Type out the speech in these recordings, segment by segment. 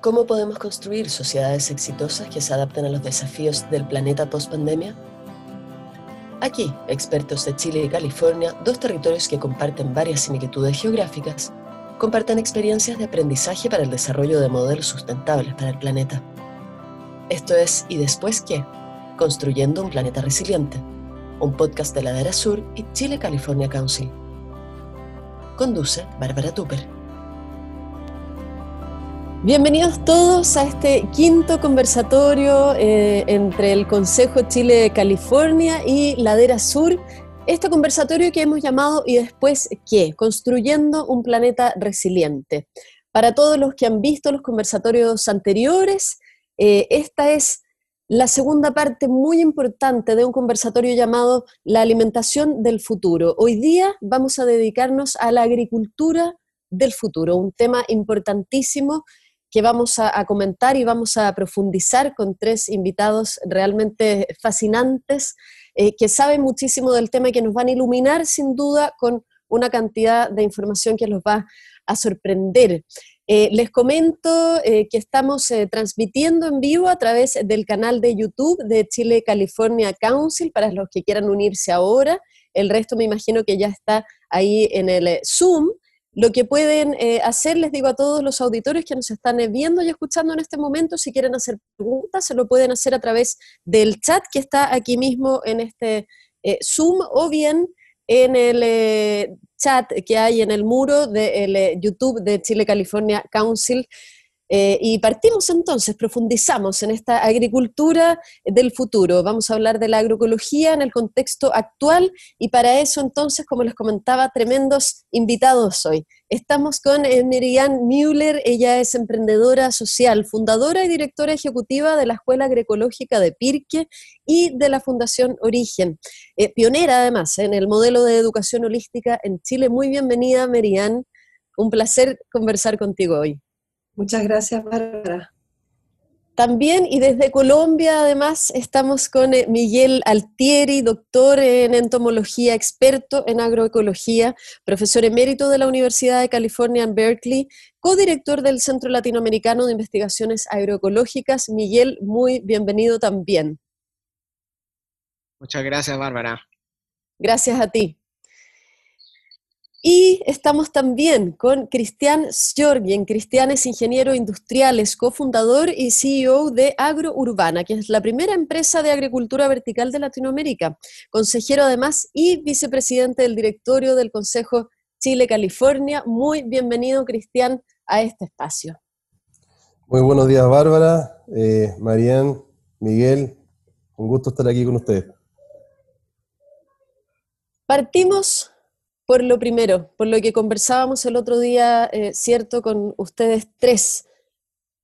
¿Cómo podemos construir sociedades exitosas que se adapten a los desafíos del planeta post-pandemia? Aquí, expertos de Chile y California, dos territorios que comparten varias similitudes geográficas, comparten experiencias de aprendizaje para el desarrollo de modelos sustentables para el planeta. Esto es ¿Y después qué? Construyendo un planeta resiliente, un podcast de Ladera Sur y Chile California Council. Conduce Bárbara Tupper. Bienvenidos todos a este quinto conversatorio eh, entre el Consejo Chile-California y Ladera Sur. Este conversatorio que hemos llamado ¿Y después qué? Construyendo un planeta resiliente. Para todos los que han visto los conversatorios anteriores, eh, esta es la segunda parte muy importante de un conversatorio llamado La alimentación del futuro. Hoy día vamos a dedicarnos a la agricultura del futuro, un tema importantísimo que vamos a, comentar y vamos a profundizar con tres invitados realmente fascinantes eh, que saben muchísimo del tema y que nos van a iluminar sin duda con una cantidad de información que los va a sorprender. Eh, les comento eh, que estamos transmitiendo en vivo a través del canal de YouTube de Chile California Council para los que quieran unirse ahora. El resto me imagino que ya está ahí en el Zoom. Lo que pueden eh, hacer, les digo a todos los auditores que nos están eh, viendo y escuchando en este momento, si quieren hacer preguntas, se lo pueden hacer a través del chat que está aquí mismo en este eh, Zoom o bien en el chat que hay en el muro del YouTube de Chile California Council eh, y partimos entonces, profundizamos en esta agricultura del futuro. Vamos a hablar de la agroecología en el contexto actual y para eso entonces, como les comentaba, tremendos invitados hoy. Estamos con eh, Merian Müller, ella es emprendedora social, fundadora y directora ejecutiva de la Escuela Agroecológica de Pirque y de la Fundación Origen. Eh, pionera además en el modelo de educación holística en Chile. Muy bienvenida, Merian. Un placer conversar contigo hoy. Muchas gracias, Bárbara. También y desde Colombia, además, estamos con eh, Miguel Altieri, doctor en entomología, experto en agroecología, profesor emérito de la Universidad de California en Berkeley, codirector del Centro Latinoamericano de Investigaciones Agroecológicas. Miguel, muy bienvenido también. Muchas gracias, Bárbara. Gracias a ti. Y estamos también con Cristian Sjorgien. Cristian es ingeniero industrial, es cofundador y CEO de AgroUrbana, que es la primera empresa de agricultura vertical de Latinoamérica. Consejero además y vicepresidente del directorio del Consejo Chile-California. Muy bienvenido, Cristian, a este espacio. Muy buenos días, Bárbara, eh, Marían, Miguel. Un gusto estar aquí con ustedes. Partimos por lo primero, por lo que conversábamos el otro día, eh, cierto, con ustedes tres,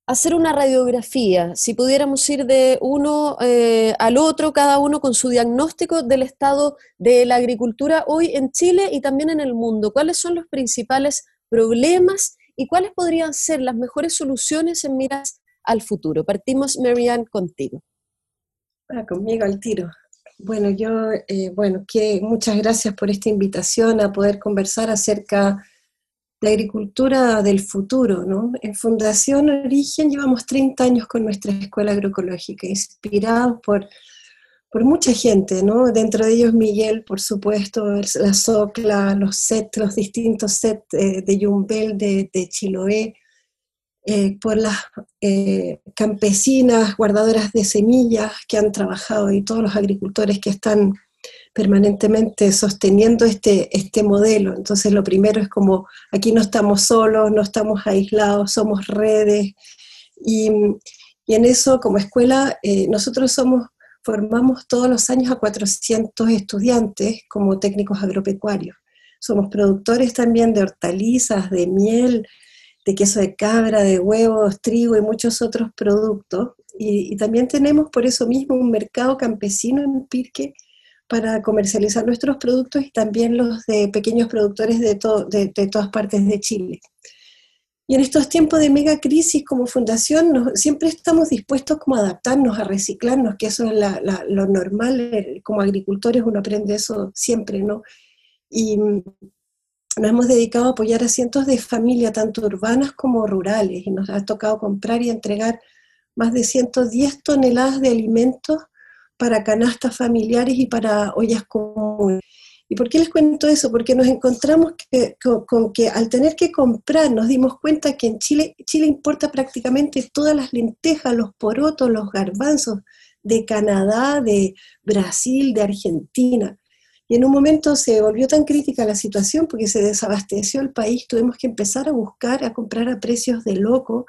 hacer una radiografía, si pudiéramos ir de uno eh, al otro, cada uno con su diagnóstico del estado de la agricultura hoy en Chile y también en el mundo. ¿Cuáles son los principales problemas y cuáles podrían ser las mejores soluciones en miras al futuro? Partimos, Marianne, contigo. Ah, conmigo al tiro. Bueno, yo, eh, bueno, que muchas gracias por esta invitación a poder conversar acerca de agricultura del futuro, ¿no? En Fundación Origen llevamos 30 años con nuestra escuela agroecológica, inspirados por, por mucha gente, ¿no? Dentro de ellos Miguel, por supuesto, la SOCLA, los sets, los distintos sets eh, de Yumbel, de, de Chiloé, eh, por las eh, campesinas guardadoras de semillas que han trabajado y todos los agricultores que están permanentemente sosteniendo este, este modelo. Entonces lo primero es como aquí no estamos solos, no estamos aislados, somos redes y, en eso como escuela eh, nosotros somos, formamos todos los años a 400 estudiantes como técnicos agropecuarios. Somos productores también de hortalizas, de miel, de queso de cabra, de huevos, trigo y muchos otros productos. Y, también tenemos por eso mismo un mercado campesino en Pirque para comercializar nuestros productos y también los de pequeños productores de, de, todas partes de Chile. Y en estos tiempos de mega crisis como fundación siempre estamos dispuestos como a adaptarnos, a reciclarnos, que eso es lo normal, como agricultores uno aprende eso siempre, ¿no? Y, nos hemos dedicado a apoyar a cientos de familias, tanto urbanas como rurales, y nos ha tocado comprar y entregar más de 110 toneladas de alimentos para canastas familiares y para ollas comunes. ¿Y por qué les cuento eso? Porque nos encontramos con, que al tener que comprar nos dimos cuenta que en Chile, Chile importa prácticamente todas las lentejas, los porotos, los garbanzos de Canadá, de Brasil, de Argentina. Y en un momento se volvió tan crítica la situación porque se desabasteció el país, tuvimos que empezar a buscar, a comprar a precios de loco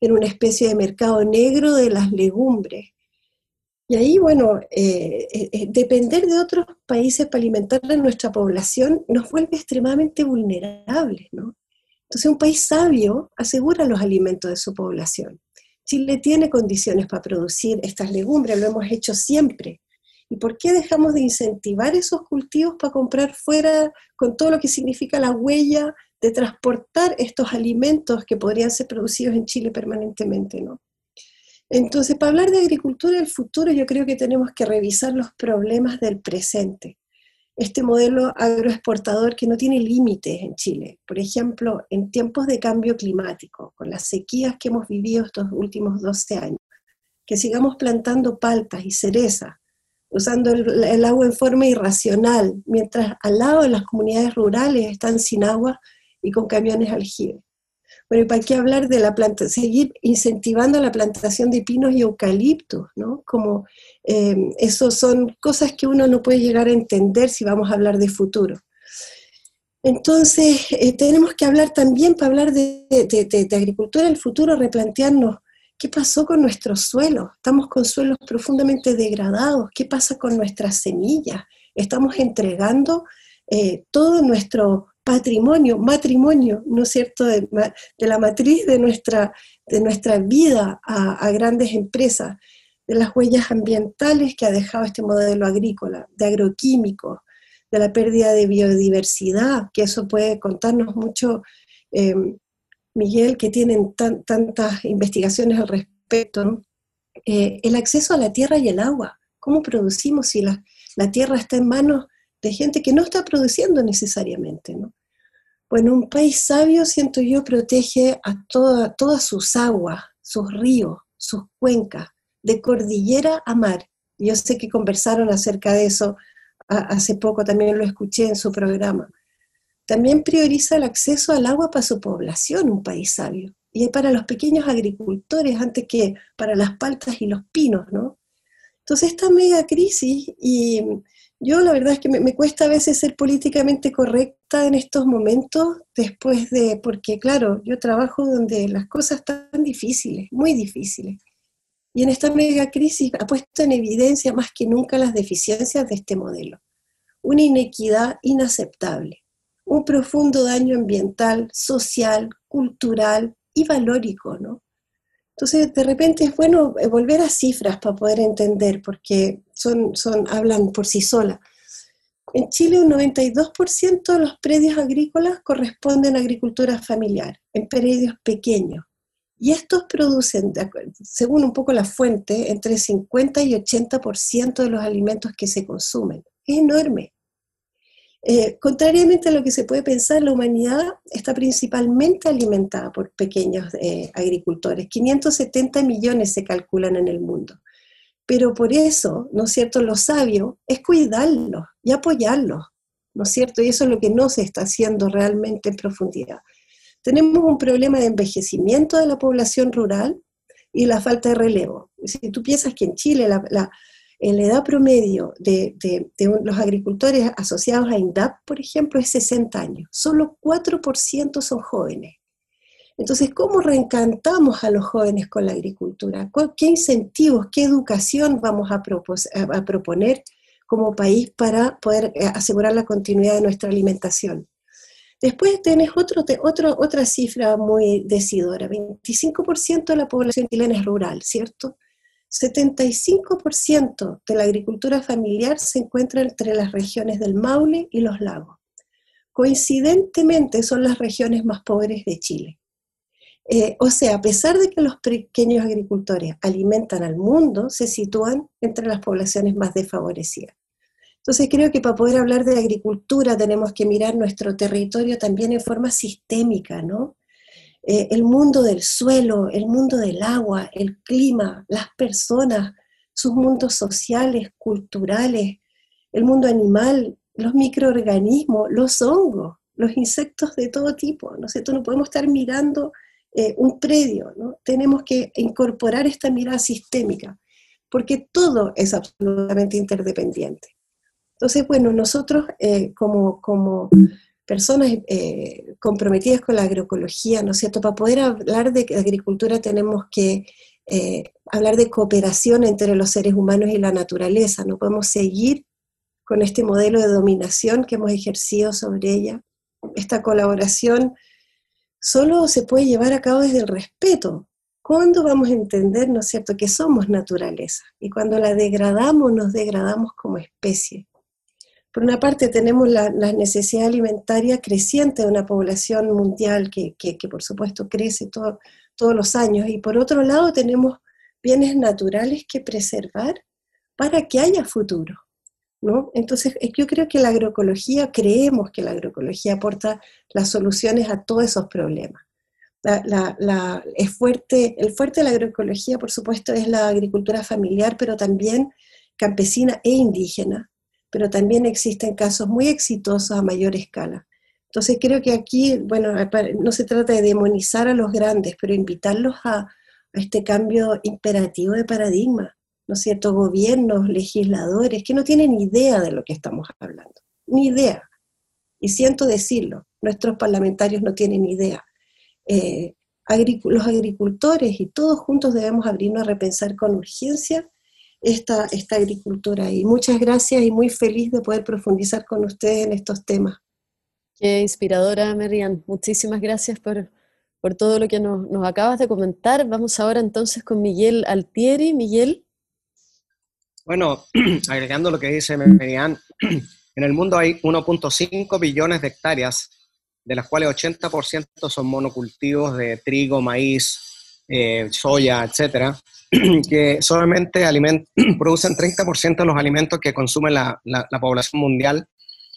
en una especie de mercado negro de las legumbres. Y ahí, bueno, eh, eh, eh, depender de otros países para alimentar a nuestra población nos vuelve extremadamente vulnerables, ¿no? Entonces, un país sabio asegura los alimentos de su población. Chile tiene condiciones para producir estas legumbres, lo hemos hecho siempre. ¿Y por qué dejamos de incentivar esos cultivos para comprar fuera con todo lo que significa la huella de transportar estos alimentos que podrían ser producidos en Chile permanentemente, ¿no? Entonces, para hablar de agricultura del futuro, yo creo que tenemos que revisar los problemas del presente. Este modelo agroexportador que no tiene límites en Chile. Por ejemplo, en tiempos de cambio climático, con las sequías que hemos vivido estos últimos 12 años, que sigamos plantando paltas y cerezas, usando el, agua en forma irracional, mientras al lado de las comunidades rurales están sin agua y con camiones aljibe. Bueno, ¿y para qué hablar de la planta? Seguir incentivando la plantación de pinos y eucaliptos, ¿no? Como eh, eso son cosas que uno no puede llegar a entender si vamos a hablar de futuro. Entonces, eh, tenemos que hablar también, para hablar de, de, agricultura del futuro, replantearnos qué pasó con nuestros suelos. Estamos con suelos profundamente degradados. ¿Qué pasa con nuestras semillas? Estamos entregando eh, todo nuestro patrimonio, matrimonio, ¿no es cierto?, de, la matriz de nuestra, de nuestra vida a, grandes empresas, de las huellas ambientales que ha dejado este modelo agrícola, de agroquímicos, de la pérdida de biodiversidad, que eso puede contarnos mucho, em, Miguel, que tienen tantas investigaciones al respecto, eh, el acceso a la tierra y el agua, cómo producimos si la, tierra está en manos de gente que no está produciendo necesariamente, ¿no? Bueno, un país sabio, siento yo, protege a toda, todas sus aguas, sus ríos, sus cuencas, de cordillera a mar. Yo sé que conversaron acerca de eso hace poco, también lo escuché en su programa. También prioriza el acceso al agua para su población, un país sabio. Y para los pequeños agricultores antes que para las paltas y los pinos, ¿no? Entonces esta mega crisis y yo la verdad es que me, cuesta a veces ser políticamente correcta en estos momentos, después de, porque claro, yo trabajo donde las cosas están difíciles, muy difíciles. Y en esta mega crisis ha puesto en evidencia más que nunca las deficiencias de este modelo. Una inequidad inaceptable, un profundo daño ambiental, social, cultural y valórico, ¿no? Entonces, de repente es bueno eh, volver a cifras para poder entender, porque son, son, hablan por sí solas. En Chile, un 92% de los predios agrícolas corresponden a agricultura familiar, en predios pequeños. Y estos producen, según un poco la fuente, entre 50 y 80% de los alimentos que se consumen. Es enorme. Eh, contrariamente a lo que se puede pensar, la humanidad está principalmente alimentada por pequeños eh, agricultores. 570 millones se calculan en el mundo. Pero por eso, ¿no es cierto?, lo sabio es cuidarlos y apoyarlos, ¿no es cierto? Y eso es lo que no se está haciendo realmente en profundidad. Tenemos un problema de envejecimiento de la población rural y la falta de relevo. Si tú piensas que en Chile la, la edad promedio de, los agricultores asociados a INDAP, por ejemplo, es 60 años. Solo 4% son jóvenes. Entonces, ¿cómo reencantamos a los jóvenes con la agricultura? ¿Qué incentivos, qué educación vamos a, proponer como país para poder eh, asegurar la continuidad de nuestra alimentación? Después tenés otro, otra cifra muy decidora. 25% de la población chilena es rural, ¿cierto? 75% de la agricultura familiar se encuentra entre las regiones del Maule y los lagos. Coincidentemente son las regiones más pobres de Chile. Eh, o sea, a pesar de que los pequeños agricultores alimentan al mundo, se sitúan entre las poblaciones más desfavorecidas. Entonces creo que para poder hablar de agricultura tenemos que mirar nuestro territorio también en forma sistémica, ¿no? Eh, el mundo del suelo, el mundo del agua, el clima, las personas, sus mundos sociales, culturales, el mundo animal, los microorganismos, los hongos, los insectos de todo tipo, ¿no sé, no podemos estar mirando eh, un predio. Tenemos que incorporar esta mirada sistémica, porque todo es absolutamente interdependiente. Entonces, bueno, nosotros eh, como, como personas eh, comprometidas con la agroecología, ¿no es cierto? Para poder hablar de agricultura tenemos que eh, hablar de cooperación entre los seres humanos y la naturaleza, no podemos seguir con este modelo de dominación que hemos ejercido sobre ella. Esta colaboración solo se puede llevar a cabo desde el respeto. ¿Cuándo vamos a entender, no es cierto, que somos naturaleza? Y cuando la degradamos, nos degradamos como especie. Por una parte tenemos la, necesidad alimentaria creciente de una población mundial que, por supuesto crece todos los años, y por otro lado tenemos bienes naturales que preservar para que haya futuro. ¿no? Entonces, yo creo que la agroecología, creemos que la agroecología aporta las soluciones a todos esos problemas. es fuerte, el fuerte de la agroecología, por supuesto, es la agricultura familiar, pero también campesina e indígena, pero también existen casos muy exitosos a mayor escala. Entonces creo que aquí, bueno, no se trata de demonizar a los grandes, pero invitarlos a, este cambio imperativo de paradigma, ¿no es cierto? Gobiernos, legisladores, que no tienen idea de lo que estamos hablando, ni idea. Y siento decirlo, nuestros parlamentarios no tienen idea. Eh, los agricultores y todos juntos debemos abrirnos a repensar con urgencia esta, esta agricultura. Y muchas gracias y muy feliz de poder profundizar con ustedes en estos temas. Qué inspiradora, Merian. Muchísimas gracias por, por todo lo que nos, nos, acabas de comentar. Vamos ahora entonces con Miguel Altieri. Miguel. Bueno, agregando lo que dice Merian, en el mundo hay 1.5 billones de hectáreas, de las cuales 80% son monocultivos de trigo, maíz, eh, soya, etcétera, que solamente producen 30% de los alimentos que consume la, la, población mundial,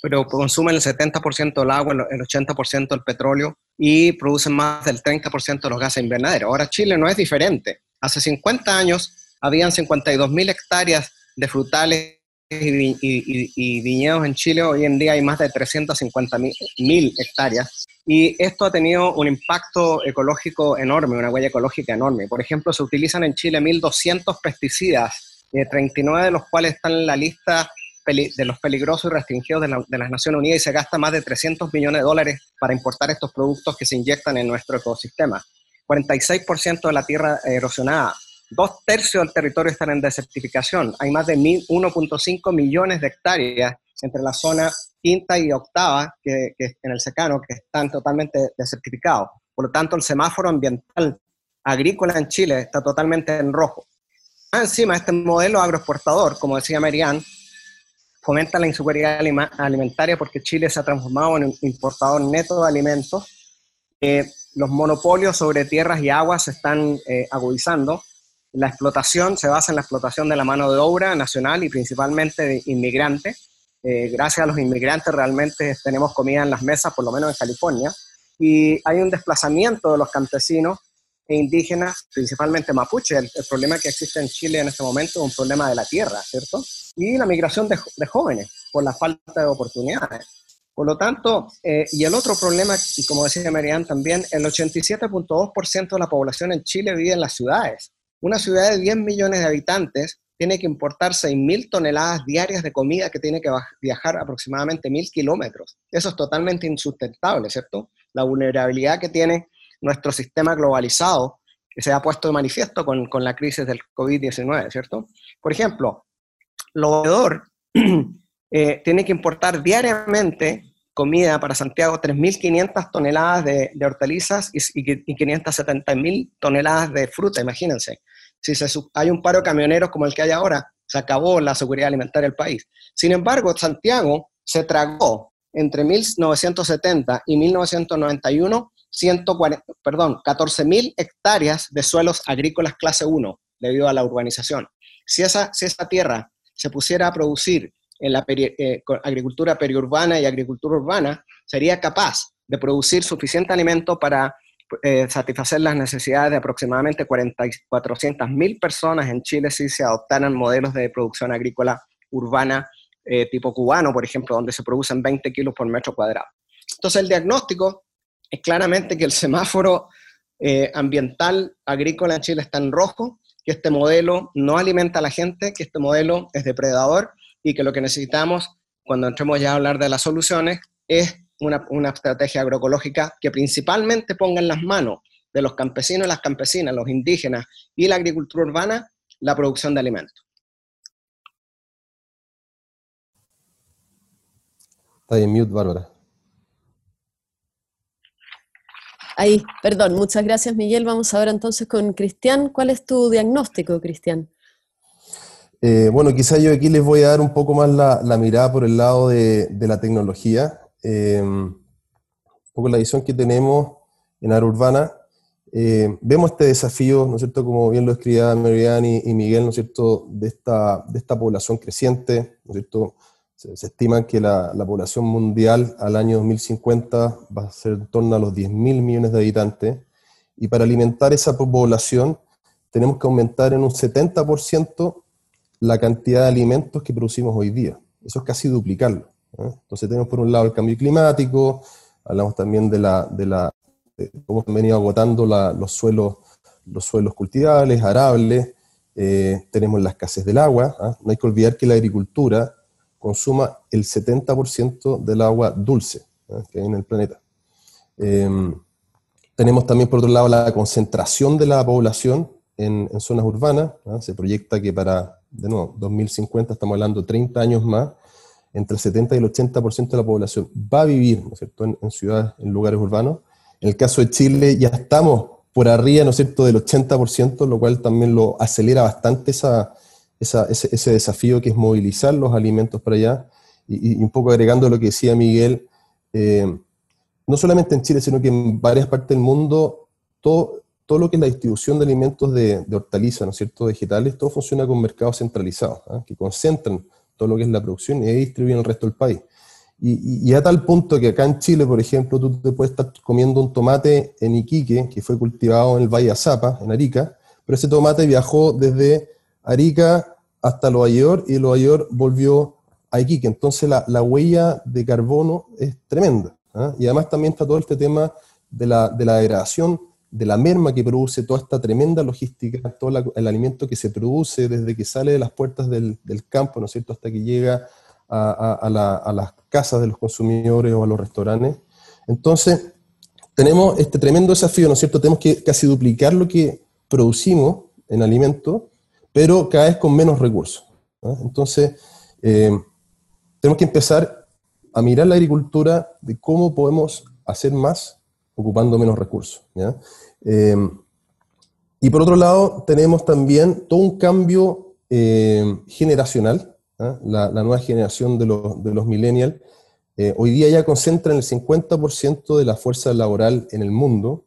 pero consumen el 70% del agua, el 80% del petróleo y producen más del 30% de los gases invernaderos. Ahora Chile no es diferente. Hace 50 años habían 52.000 hectáreas de frutales y, viñedos en Chile, hoy en día hay más de 350.000 hectáreas y esto ha tenido un impacto ecológico enorme, una huella ecológica enorme. Por ejemplo, se utilizan en Chile 1.200 pesticidas, 39 eh, de los cuales están en la lista de los peligrosos y restringidos de, de, las Naciones Unidas y se gasta más de 300 millones de dólares para importar estos productos que se inyectan en nuestro ecosistema. 46% de la tierra erosionada, dos tercios del territorio están en desertificación. Hay más de 1.5 millones de hectáreas entre la zona quinta y octava, que, en el secano, que están totalmente desertificados. Por lo tanto, el semáforo ambiental agrícola en Chile está totalmente en rojo. Encima, este modelo agroexportador, como decía Marianne, fomenta la inseguridad alimentaria porque Chile se ha transformado en un importador neto de alimentos. Eh, los monopolios sobre tierras y aguas se están eh, agudizando la explotación se basa en la explotación de la mano de obra nacional y principalmente de inmigrantes. Eh, gracias a los inmigrantes realmente tenemos comida en las mesas, por lo menos en California, y hay un desplazamiento de los campesinos e indígenas, principalmente mapuche. El, problema que existe en Chile en este momento es un problema de la tierra, ¿cierto? Y la migración de, jóvenes por la falta de oportunidades. Por lo tanto, eh, y el otro problema, y como decía Marianne también, el 87.2% de la población en Chile vive en las ciudades. Una ciudad de 10 millones de habitantes tiene que importar 6.000 toneladas diarias de comida que tiene que viajar aproximadamente 1.000 kilómetros. Eso es totalmente insustentable, ¿cierto? La vulnerabilidad que tiene nuestro sistema globalizado, que se ha puesto de manifiesto con, con la crisis del COVID-19, ¿cierto? Por ejemplo, Lovedor eh, tiene que importar diariamente comida para Santiago 3.500 toneladas de, hortalizas y, y 570.000 toneladas de fruta, imagínense. Si hay un paro de camioneros como el que hay ahora, se acabó la seguridad alimentaria del país. Sin embargo, Santiago se tragó entre 1970 y 1991 140, perdón, 14.000 hectáreas de suelos agrícolas clase 1 debido a la urbanización. Si esa, si esa tierra se pusiera a producir en la eh, agricultura periurbana y agricultura urbana, sería capaz de producir suficiente alimento para eh, satisfacer las necesidades de aproximadamente 400.000 personas en Chile si se adoptaran modelos de producción agrícola urbana eh, tipo cubano, por ejemplo, donde se producen 20 kilos por metro cuadrado. Entonces el diagnóstico es claramente que el semáforo eh, ambiental agrícola en Chile está en rojo, que este modelo no alimenta a la gente, que este modelo es depredador y que lo que necesitamos cuando entremos ya a hablar de las soluciones es una, una estrategia agroecológica que principalmente ponga en las manos de los campesinos y las campesinas, los indígenas y la agricultura urbana la producción de alimentos. Está en mute, Bárbara. Ahí, perdón, muchas gracias Miguel. Vamos ahora entonces con Cristian. ¿Cuál es tu diagnóstico, Cristian? Eh, bueno, quizá yo aquí les voy a dar un poco más la, mirada por el lado de, la tecnología. Eh, un poco la visión que tenemos en área urbana. Eh, vemos este desafío, ¿no es cierto?, como bien lo escribía Marian y, y, Miguel, ¿no es cierto?, de esta, de esta población creciente, ¿no es cierto?, se, estima que la, población mundial al año 2050 va a ser en torno a los 10 mil millones de habitantes, y para alimentar esa población tenemos que aumentar en un 70% la cantidad de alimentos que producimos hoy día. Eso es casi duplicarlo. ¿Eh? Entonces tenemos por un lado el cambio climático, hablamos también de, la, de, la, cómo han venido agotando los, suelos, los suelos cultivables, arables, eh, tenemos la escasez del agua. ¿ah? No hay que olvidar que la agricultura consuma el 70% del agua dulce ¿eh? que hay en el planeta. Em, tenemos también, por otro lado, la concentración de la población en, zonas urbanas. ¿eh? Se proyecta que para, de nuevo, 2050, estamos hablando 30 años más, entre el 70 y el 80% de la población va a vivir ¿no es cierto? En, ciudades, en lugares urbanos. En el caso de Chile ya estamos por arriba, ¿no es cierto?, del 80%, lo cual también lo acelera bastante esa, ese, desafío que es movilizar los alimentos para allá. Y, un poco agregando lo que decía Miguel, eh, no solamente en Chile, sino que en varias partes del mundo, todo, todo lo que es la distribución de alimentos de, hortalizas, ¿no es cierto?, vegetales, todo funciona con mercados centralizados, ¿ah? que concentran todo lo que es la producción y ahí distribuyen el resto del país. Y, a tal punto que acá en Chile, por ejemplo, tú te puedes estar comiendo un tomate en Iquique, que fue cultivado en el Valle Azapa, en Arica, pero ese tomate viajó desde Arica hasta Nueva y Nueva York volvió a Iquique. Entonces la, huella de carbono es tremenda. ¿ah? Y además también está todo este tema de la, degradación, de la merma que produce toda esta tremenda logística, todo el alimento que se produce desde que sale de las puertas del, campo, ¿no es cierto?, hasta que llega a, las casas de los consumidores o a los restaurantes. Entonces, tenemos este tremendo desafío, ¿no es cierto? Tenemos que casi duplicar lo que producimos en alimentos pero cada vez con menos recursos. Entonces, eh, tenemos que empezar a mirar la agricultura de cómo podemos hacer más ocupando menos recursos. Eh, y por otro lado, tenemos también todo un cambio eh, generacional, la, nueva generación de los, de los millennials. hoy día ya concentran el 50% de la fuerza laboral en el mundo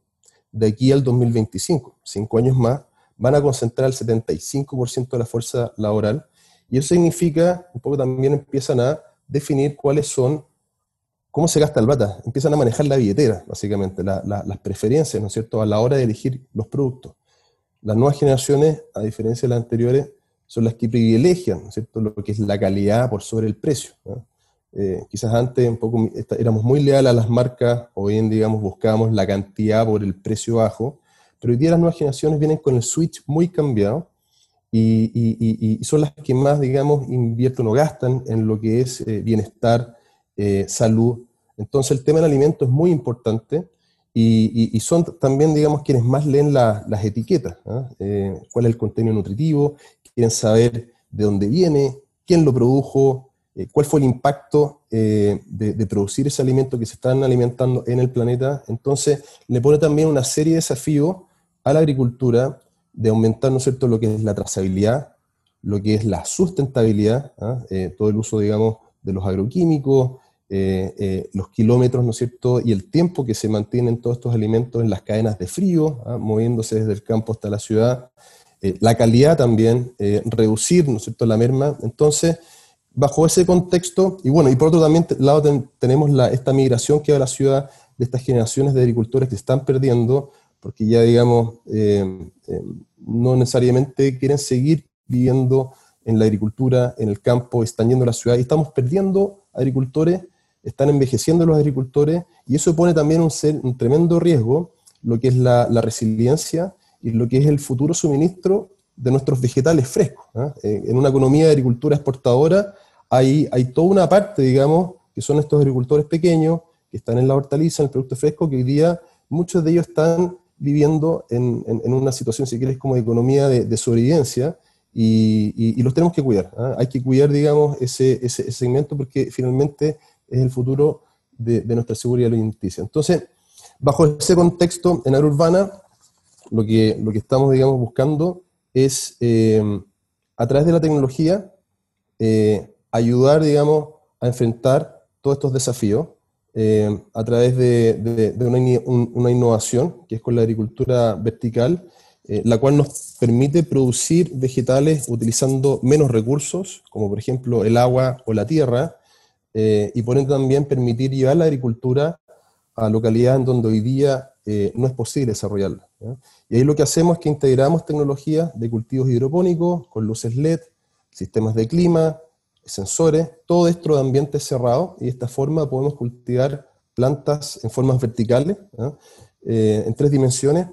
de aquí al 2025, cinco años más, van a concentrar el 75% de la fuerza laboral y eso significa, un poco también empiezan a definir cuáles son, cómo se gasta el bata, empiezan a manejar la billetera, básicamente, las preferencias, ¿no es cierto?, a la hora de elegir los productos. Las nuevas generaciones, a diferencia de las anteriores, son las que privilegian, ¿no es cierto?, lo que es la calidad por sobre el precio. Eh, quizás antes un poco éramos muy leales a las marcas, o bien, digamos, buscábamos la cantidad por el precio bajo, pero hoy día las nuevas generaciones vienen con el switch muy cambiado y, son las que más, digamos, invierten o gastan en lo que es eh, bienestar, eh, salud. Entonces el tema del alimento es muy importante y, son también, digamos, quienes más leen las etiquetas. ¿ah? Eh, cuál es el contenido nutritivo, quieren saber de dónde viene, quién lo produjo, cuál fue el impacto de, de, producir ese alimento que se están alimentando en el planeta. Entonces, le pone también una serie de desafíos a la agricultura de aumentar, ¿no es cierto?, lo que es la trazabilidad, lo que es la sustentabilidad, ¿ah? eh, todo el uso, digamos, de los agroquímicos, eh, eh, los kilómetros, ¿no es cierto?, y el tiempo que se mantienen todos estos alimentos en las cadenas de frío, ¿ah? moviéndose desde el campo hasta la ciudad, la calidad también, reducir, ¿no es cierto?, la merma. Entonces, bajo ese contexto, y bueno, y por otro también lado tenemos la, esta migración que va a la ciudad de estas generaciones de agricultores que están perdiendo, porque ya digamos, eh, eh, no necesariamente quieren seguir viviendo en la agricultura, en el campo, están yendo a la ciudad, y estamos perdiendo agricultores, están envejeciendo los agricultores, y eso pone también un, tremendo riesgo, lo que es la, resiliencia y lo que es el futuro suministro de nuestros vegetales frescos. ¿ah? Eh, en una economía de agricultura exportadora hay, hay toda una parte, digamos, que son estos agricultores pequeños, que están en la hortaliza, en el producto fresco, que hoy día muchos de ellos están viviendo en, en, una situación, si quieres, como de economía de, sobrevivencia, y, y, los tenemos que cuidar. ¿ah? Hay que cuidar, digamos, ese, ese, segmento porque finalmente es el futuro de, de, nuestra seguridad alimenticia. Entonces, bajo ese contexto, en Aerourbana, lo que, lo que estamos, digamos, buscando es, eh, a través de la tecnología, eh, ayudar, digamos, a enfrentar todos estos desafíos eh, a través de, una, innovación, que es con la agricultura vertical, la cual nos permite producir vegetales utilizando menos recursos, como por ejemplo el agua o la tierra, y por ende también permitir llevar la agricultura a localidades en donde hoy día no es posible desarrollarla. Y ahí lo que hacemos es que integramos tecnologías de cultivos hidropónicos con luces LED, sistemas de clima, sensores, todo esto de ambiente cerrado y de esta forma podemos cultivar plantas en formas verticales, eh, en tres dimensiones,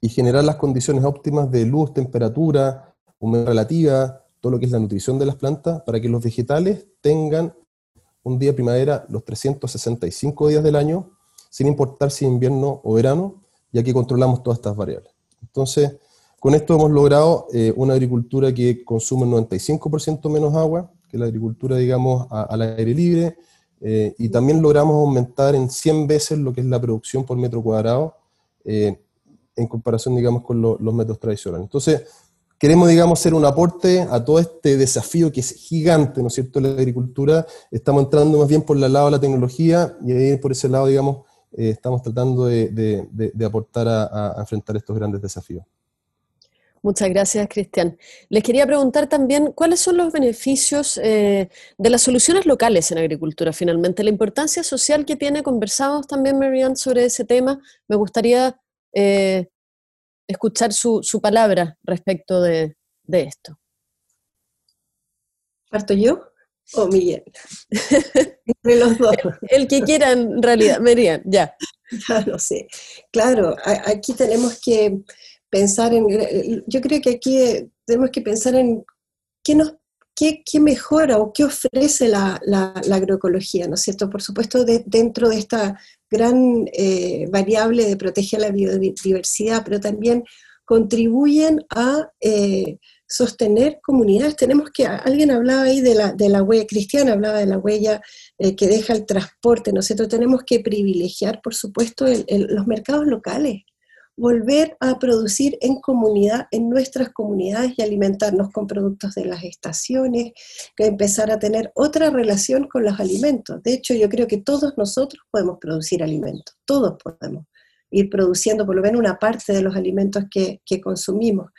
y generar las condiciones óptimas de luz, temperatura, humedad relativa, todo lo que es la nutrición de las plantas, para que los vegetales tengan un día primavera los 365 días del año, sin importar si invierno o verano, ya que controlamos todas estas variables. Entonces, con esto hemos logrado eh, una agricultura que consume un 95% menos agua que la agricultura, digamos, al aire libre, eh, y también logramos aumentar en 100 veces lo que es la producción por metro cuadrado eh, en comparación, digamos, con los metros tradicionales. Entonces, queremos, digamos, hacer un aporte a todo este desafío que es gigante, ¿no es cierto?, la agricultura. Estamos entrando más bien por el lado de la tecnología y ahí por ese lado, digamos, eh, estamos tratando de, aportar a, enfrentar estos grandes desafíos. Muchas gracias, Cristian. Les quería preguntar también cuáles son los beneficios eh, de las soluciones locales en agricultura, finalmente, la importancia social que tiene. Conversamos también, Marianne, sobre ese tema. Me gustaría eh, escuchar su, palabra respecto de, de esto. ¿Parto yo? o Miguel. Entre los dos. El que quiera en realidad, Merian, ya. Ya lo sé. Claro, aquí tenemos que pensar en, yo creo que aquí tenemos que pensar en qué nos ¿Qué, ¿qué, mejora o qué ofrece la, agroecología, ¿no es cierto? Por supuesto, dentro de esta gran eh, variable de proteger la biodiversidad, pero también contribuyen a eh, sostener comunidades. Tenemos que, alguien hablaba ahí de la, de la huella, Cristiana hablaba de la huella eh, que deja el transporte, Nosotros tenemos que privilegiar, por supuesto, los mercados locales, volver a producir en comunidad, en nuestras comunidades y alimentarnos con productos de las estaciones, que empezar a tener otra relación con los alimentos. De hecho, yo creo que todos nosotros podemos producir alimentos, todos podemos ir produciendo por lo menos una parte de los alimentos que, consumimos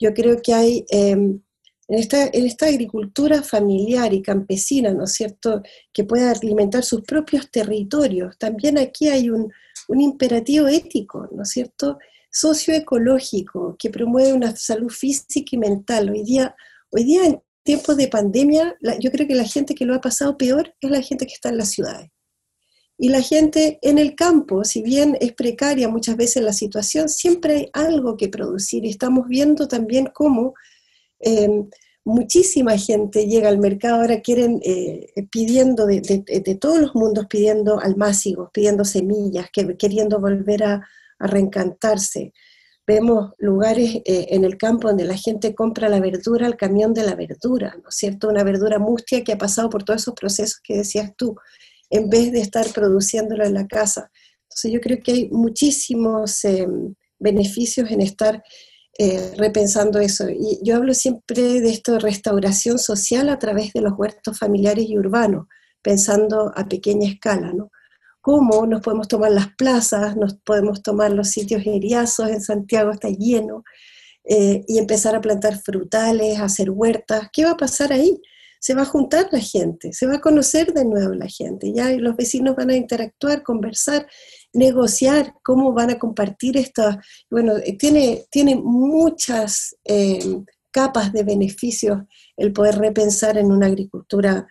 yo creo que hay em, esta, en esta agricultura familiar y campesina, ¿no es cierto?, que pueda alimentar sus propios territorios, también aquí hay un, imperativo ético, ¿no es cierto?, socioecológico, que promueve una salud física y mental. Hoy día, hoy día en tiempos de pandemia, yo creo que la gente que lo ha pasado peor es la gente que está en las ciudades. Y la gente en el campo, si bien es precaria muchas veces la situación, siempre hay algo que producir. Estamos viendo también cómo eh, muchísima gente llega al mercado, ahora quieren, eh, pidiendo de, todos los mundos, pidiendo almácigos, pidiendo semillas, queriendo volver a, reencantarse. Vemos lugares eh, en el campo donde la gente compra la verdura al camión de la verdura, ¿no es cierto? Una verdura mustia que ha pasado por todos esos procesos que decías tú en vez de estar produciéndolo en la casa. Entonces yo creo que hay muchísimos eh, beneficios en estar eh, repensando eso. Y yo hablo siempre de esto de restauración social a través de los huertos familiares y urbanos, pensando a pequeña escala, ¿no? Cómo nos podemos tomar las plazas, nos podemos tomar los sitios eriazos, en Santiago está lleno, eh, y empezar a plantar frutales, hacer huertas. ¿Qué va a pasar ahí? se va a juntar la gente, se va a conocer de nuevo la gente, ya los vecinos van a interactuar, conversar, negociar cómo van a compartir estas, bueno, eh, tiene, tiene muchas eh, capas de beneficios el poder repensar en una agricultura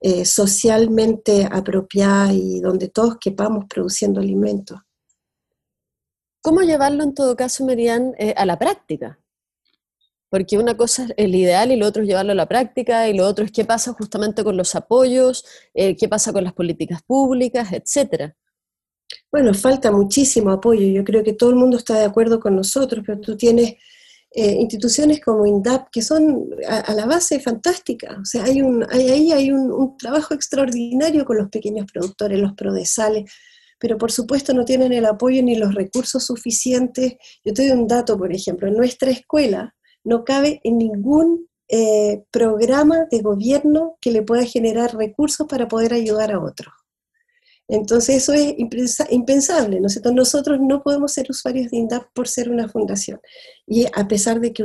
eh, socialmente apropiada y donde todos quepamos produciendo alimentos. ¿Cómo llevarlo en todo caso, Merian, a la práctica? porque una cosa es el ideal y lo otro es llevarlo a la práctica y lo otro es qué pasa justamente con los apoyos, qué pasa con las políticas públicas, etcétera. Bueno, falta muchísimo apoyo. Yo creo que todo el mundo está de acuerdo con nosotros, pero tú tienes eh, instituciones como INDAP que son a, la base fantásticas. O sea, hay un, ahí hay un, trabajo extraordinario con los pequeños productores, los prodesales, pero por supuesto no tienen el apoyo ni los recursos suficientes. Yo te doy un dato, por ejemplo, en nuestra escuela no cabe en ningún eh, programa de gobierno que le pueda generar recursos para poder ayudar a otros. Entonces eso es impensable, ¿no Nosotros no podemos ser usuarios de INDAP por ser una fundación, y a pesar de que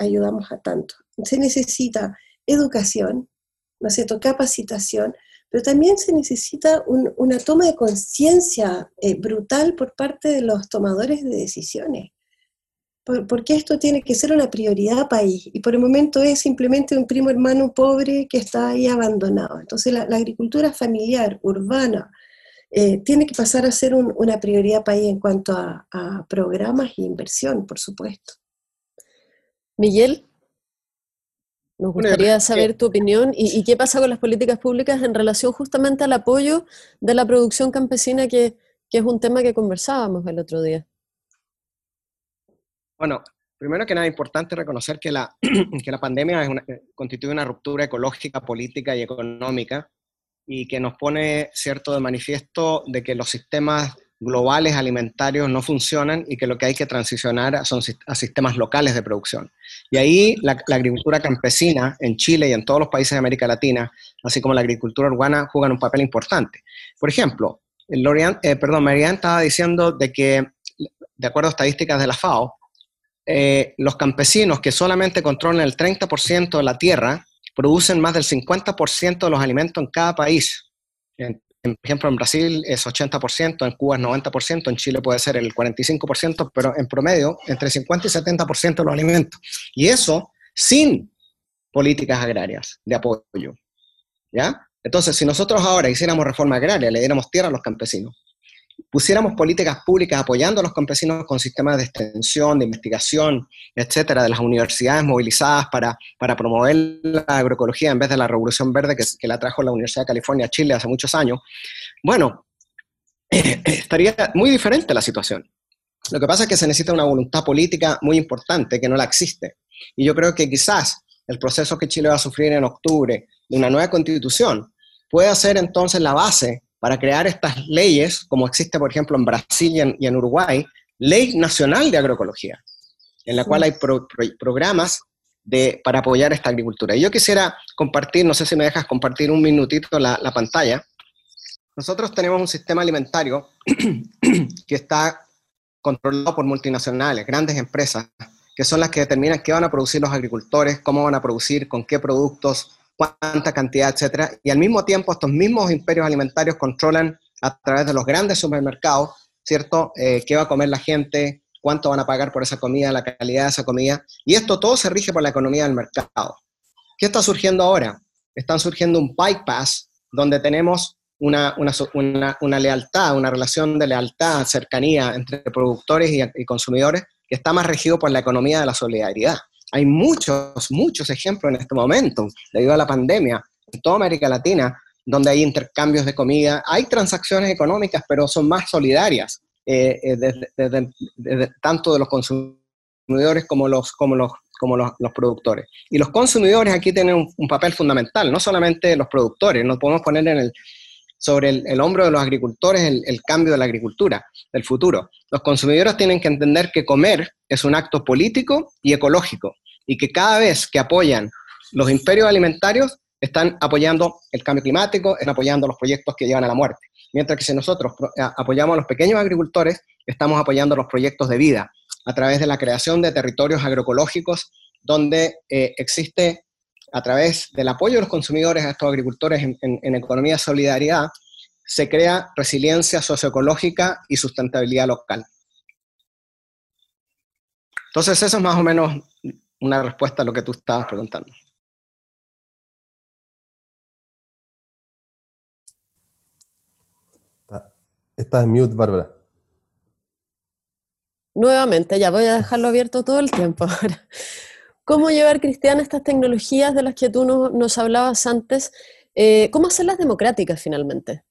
ayudamos a tanto. Se necesita educación, ¿no es cierto?, capacitación, pero también se necesita una toma de conciencia eh, brutal por parte de los tomadores de decisiones porque esto tiene que ser una prioridad país y por el momento es simplemente un primo hermano pobre que está ahí abandonado. Entonces la, agricultura familiar, urbana, eh, tiene que pasar a ser una prioridad país en cuanto a, programas e inversión, por supuesto. Miguel, nos gustaría saber tu opinión y, qué pasa con las políticas públicas en relación justamente al apoyo de la producción campesina, que es un tema que conversábamos el otro día. Bueno, primero que nada, es importante reconocer que la, que la pandemia es una, eh, constituye una ruptura ecológica, política y económica y que nos pone, cierto, de manifiesto de que los sistemas globales alimentarios no funcionan y que lo que hay que transicionar son a sistemas locales de producción. Y ahí la, agricultura campesina en Chile y en todos los países de América Latina, así como la agricultura urbana, juegan un papel importante. Por ejemplo, Lorian, eh, perdón, Marianne estaba diciendo de que, de acuerdo a estadísticas de la FAO, eh, los campesinos que solamente controlan el 30% de la tierra producen más del 50% de los alimentos en cada país. por ejemplo, en Brasil es 80%, en Cuba es 90%, en Chile puede ser el 45%, pero en promedio entre 50 y 70% de los alimentos. Y eso sin políticas agrarias de apoyo. ¿Ya? Entonces, si nosotros ahora hiciéramos reforma agraria, le diéramos tierra a los campesinos, pusiéramos políticas públicas apoyando a los campesinos con sistemas de extensión, de investigación, etcétera, de las universidades movilizadas para, para promover la agroecología en vez de la revolución verde que, la trajo la Universidad de California Chile hace muchos años, bueno, estaría muy diferente la situación. Lo que pasa es que se necesita una voluntad política muy importante que no la existe. Y yo creo que quizás el proceso que Chile va a sufrir en octubre de una nueva constitución puede ser entonces la base para crear estas leyes, como existe, por ejemplo, en Brasil y en, Uruguay, Ley Nacional de Agroecología, en la cual hay programas de, para apoyar esta agricultura. Y yo quisiera compartir, no sé si me dejas compartir un minutito la, la pantalla. Nosotros tenemos un sistema alimentario que está controlado por multinacionales, grandes empresas, que son las que determinan qué van a producir los agricultores, cómo van a producir, con qué productos, cuánta cantidad, etcétera. Y al mismo tiempo, estos mismos imperios alimentarios controlan a través de los grandes supermercados, ¿cierto? Eh, ¿Qué va a comer la gente? ¿Cuánto van a pagar por esa comida? La calidad de esa comida. Y esto todo se rige por la economía del mercado. ¿Qué está surgiendo ahora? Están surgiendo un bypass donde tenemos una, una, una, lealtad, una relación de lealtad, cercanía entre productores y, y consumidores que está más regido por la economía de la solidaridad. Hay muchos, muchos ejemplos en este momento, debido a la pandemia, en toda América Latina, donde hay intercambios de comida, hay transacciones económicas, pero son más solidarias, eh, eh, tanto de los consumidores como los, como los, como los, productores. Y los consumidores aquí tienen un, papel fundamental, no solamente los productores, no podemos poner en el, sobre el, hombro de los agricultores el, cambio de la agricultura del futuro. Los consumidores tienen que entender que comer es un acto político y ecológico y que cada vez que apoyan los imperios alimentarios, están apoyando el cambio climático, están apoyando los proyectos que llevan a la muerte. Mientras que si nosotros apoyamos a los pequeños agricultores, estamos apoyando los proyectos de vida a través de la creación de territorios agroecológicos donde eh, existe a través del apoyo de los consumidores a estos agricultores en, en economía de solidaridad, se crea resiliencia socioecológica y sustentabilidad local. Entonces, eso es más o menos una respuesta a lo que tú estabas preguntando. Estás en mute, Bárbara. Nuevamente, ya voy a dejarlo abierto todo el tiempo ahora. ¿Cómo llevar, Cristiana, estas tecnologías de las que tú nos hablabas antes? Eh, ¿Cómo hacerlas democráticas finalmente?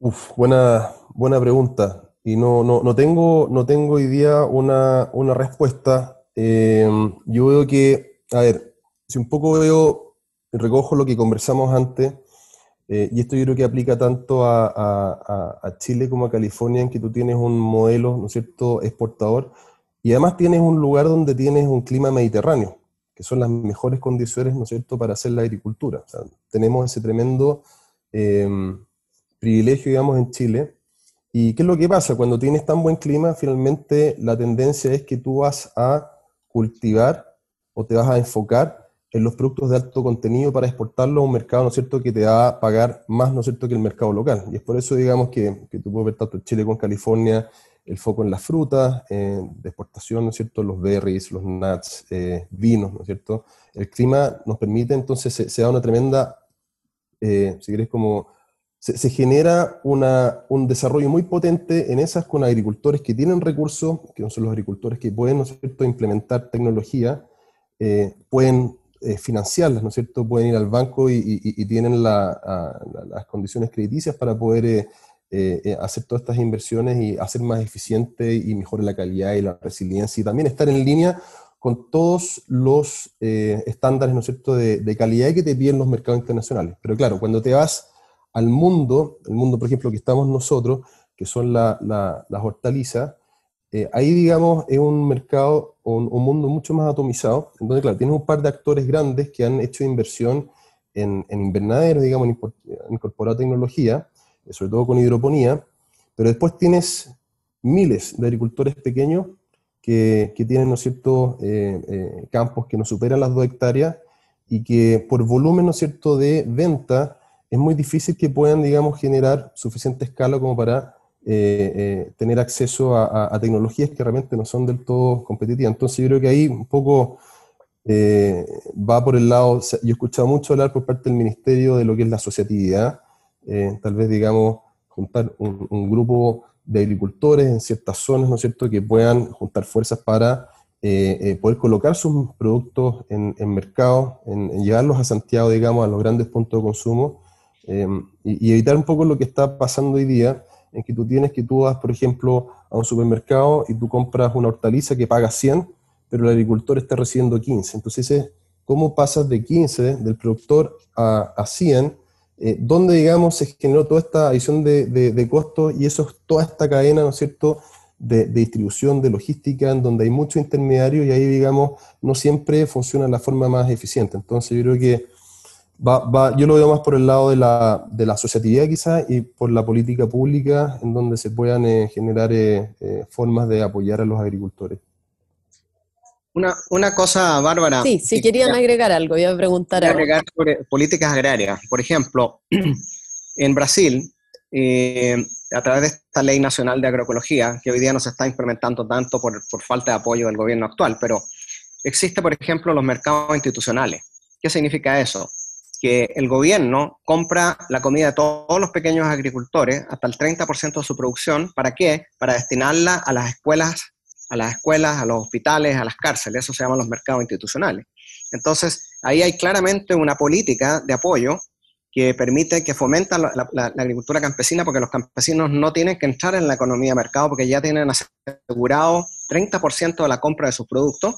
Uf, buena, buena pregunta. Y no, no, no, tengo, no tengo hoy día una, una respuesta. Eh, yo veo que, a ver, si un poco veo, recojo lo que conversamos antes, eh, y esto yo creo que aplica tanto a, Chile como a California, en que tú tienes un modelo, ¿no es cierto?, exportador, y además tienes un lugar donde tienes un clima mediterráneo, que son las mejores condiciones, ¿no es cierto?, para hacer la agricultura. tenemos ese tremendo eh, privilegio, digamos, en Chile. ¿Y qué es lo que pasa? Cuando tienes tan buen clima, finalmente la tendencia es que tú vas a cultivar o te vas a enfocar en los productos de alto contenido para exportarlo a un mercado, ¿no es cierto?, que te va a pagar más, ¿no es cierto?, que el mercado local. Y es por eso, digamos, que, que tú puedes ver tanto Chile con California, el foco en las frutas, eh, de exportación, ¿no es cierto?, los berries, los nuts, eh, vinos, ¿no es cierto? El clima nos permite, entonces, se, da una tremenda, eh, si quieres, como, se, genera una, un desarrollo muy potente en esas con agricultores que tienen recursos, que son los agricultores que pueden, ¿no es cierto?, implementar tecnología, pueden eh, financiarlas, ¿no es cierto? Pueden ir al banco y, tienen las condiciones crediticias para poder eh, eh, hacer todas estas inversiones y hacer más eficiente y mejorar la calidad y la resiliencia y también estar en línea con todos los estándares, ¿no es cierto?, de, calidad que te piden los mercados internacionales. Pero claro, cuando te vas al mundo, el mundo, por ejemplo, que estamos nosotros, que son las hortalizas, eh, ahí, digamos, es un mercado, un, un, mundo mucho más atomizado, en donde, claro, tienes un par de actores grandes que han hecho inversión en, en invernaderos, digamos, en incorporar tecnología, eh, sobre todo con hidroponía, pero después tienes miles de agricultores pequeños que, que tienen, ¿no cierto?, eh, campos que no superan las dos hectáreas y que por volumen, ¿no cierto?, de venta es muy difícil que puedan, digamos, generar suficiente escala como para eh, eh, tener acceso a, tecnologías que realmente no son del todo competitivas. Entonces yo creo que ahí un poco eh, va por el lado, yo he escuchado mucho hablar por parte del Ministerio de lo que es la asociatividad, tal vez digamos juntar un, grupo de agricultores en ciertas zonas, ¿no es cierto?, que puedan juntar fuerzas para poder colocar sus productos en, mercado, en, llevarlos a Santiago, digamos, a los grandes puntos de consumo, y, y, evitar un poco lo que está pasando hoy día, en que tú tienes que tú vas, por ejemplo, a un supermercado y tú compras una hortaliza que paga 100, pero el agricultor está recibiendo 15. Entonces, ¿cómo pasas de 15 del productor a, a 100? Eh, ¿Dónde, digamos, se generó toda esta adición de, de, costos y eso es toda esta cadena, ¿no es cierto?, de, distribución, de logística, en donde hay muchos intermediarios y ahí, digamos, no siempre funciona de la forma más eficiente. Entonces, yo creo que yo lo veo más por el lado de la, de la asociatividad quizás y por la política pública en donde se puedan eh, generar eh, eh, formas de apoyar a los agricultores. Una, una cosa, Bárbara. Sí, si querían agregar algo, iba a preguntar algo. Agregar sobre políticas agrarias. Por ejemplo, en Brasil, a través de esta ley nacional de agroecología, que hoy día no se está implementando tanto por, por falta de apoyo del gobierno actual, pero existe, por ejemplo, los mercados institucionales. ¿Qué significa eso? que el gobierno compra la comida de todos los pequeños agricultores, hasta el 30% de su producción, ¿para qué? Para destinarla a las escuelas, a las escuelas, a los hospitales, a las cárceles, eso se llaman los mercados institucionales. Entonces, ahí hay claramente una política de apoyo que permite, que fomenta la, agricultura campesina, porque los campesinos no tienen que entrar en la economía de mercado, porque ya tienen asegurado 30% de la compra de sus productos,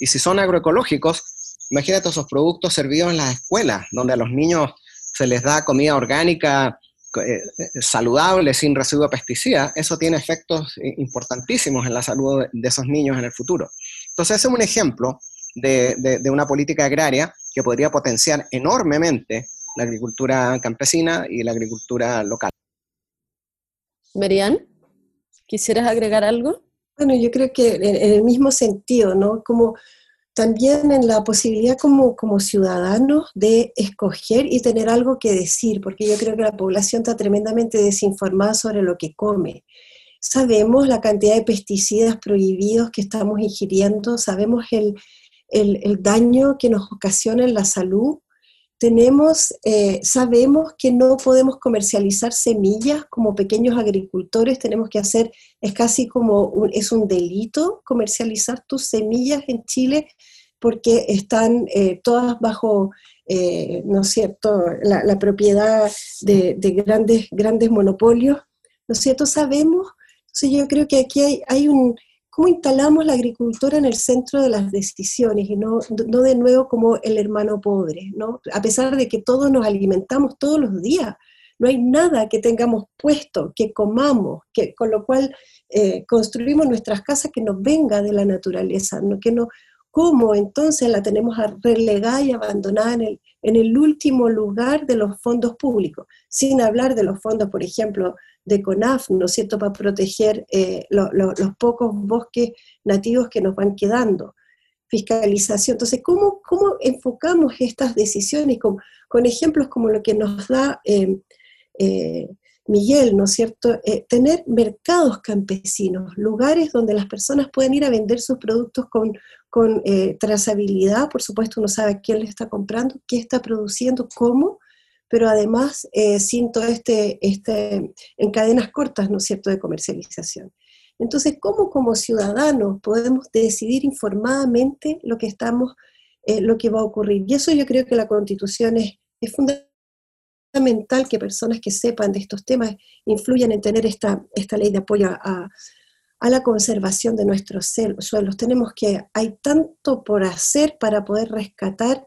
y si son agroecológicos, Imagínate esos productos servidos en las escuelas, donde a los niños se les da comida orgánica eh, saludable, sin residuo de pesticidas. Eso tiene efectos eh, importantísimos en la salud de esos niños en el futuro. Entonces, ese es un ejemplo de, una política agraria que podría potenciar enormemente la agricultura campesina y la agricultura local. Marian, ¿quisieras agregar algo? Bueno, yo creo que en, el mismo sentido, ¿no? Como también en la posibilidad como, como ciudadanos de escoger y tener algo que decir, porque yo creo que la población está tremendamente desinformada sobre lo que come. Sabemos la cantidad de pesticidas prohibidos que estamos ingiriendo, sabemos el, el, daño que nos ocasiona en la salud, tenemos, eh, sabemos que no podemos comercializar semillas como pequeños agricultores, tenemos que hacer, es casi como, es un delito comercializar tus semillas en Chile porque están eh, todas bajo, eh, ¿no es cierto?, la, propiedad de, grandes, grandes monopolios, ¿no es cierto? Sabemos, entonces yo creo que aquí hay, hay un, cómo instalamos la agricultura en el centro de las decisiones y no, no de nuevo como el hermano pobre, ¿no? A pesar de que todos nos alimentamos todos los días, no hay nada que tengamos puesto, que comamos, que, con lo cual eh, construimos nuestras casas que nos venga de la naturaleza, ¿no? que no, ¿cómo entonces la tenemos relegada y abandonada en el, en el último lugar de los fondos públicos? Sin hablar de los fondos, por ejemplo, de CONAF, ¿no es cierto?, para proteger eh, los pocos bosques nativos que nos van quedando. Fiscalización. Entonces, ¿cómo, cómo enfocamos estas decisiones con, ejemplos como lo que nos da eh, eh, Miguel, ¿no es cierto? tener mercados campesinos, lugares donde las personas pueden ir a vender sus productos con, con trazabilidad, por supuesto uno sabe quién le está comprando, qué está produciendo, cómo, pero además eh, sin todo este, este, en cadenas cortas, ¿no es cierto?, de comercialización. Entonces, ¿cómo como ciudadanos podemos decidir informadamente lo que estamos, eh, lo que va a ocurrir? Y eso yo creo que la Constitución es, es fundamental que personas que sepan de estos temas influyan en tener esta, esta ley de apoyo a, a la conservación de nuestros suelos. Tenemos que, hay tanto por hacer para poder rescatar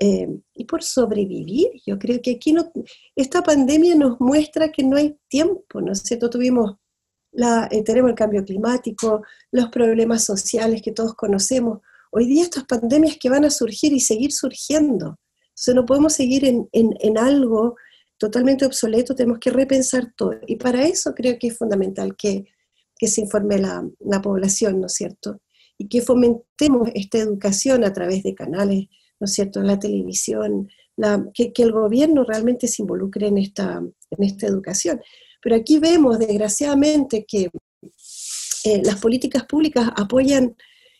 eh, y por sobrevivir. Yo creo que aquí no, esta pandemia nos muestra que no hay tiempo, ¿no es cierto? Tuvimos la, eh, tenemos el cambio climático, los problemas sociales que todos conocemos. Hoy día estas pandemias que van a surgir y seguir surgiendo. Entonces no podemos seguir en, en, en algo totalmente obsoleto, tenemos que repensar todo. Y para eso creo que es fundamental que, que se informe la, la población, ¿no es cierto? Y que fomentemos esta educación a través de canales ¿no es cierto?, la televisión, que, el gobierno realmente se involucre en esta, en esta educación. Pero aquí vemos, desgraciadamente, que eh, las políticas públicas apoyan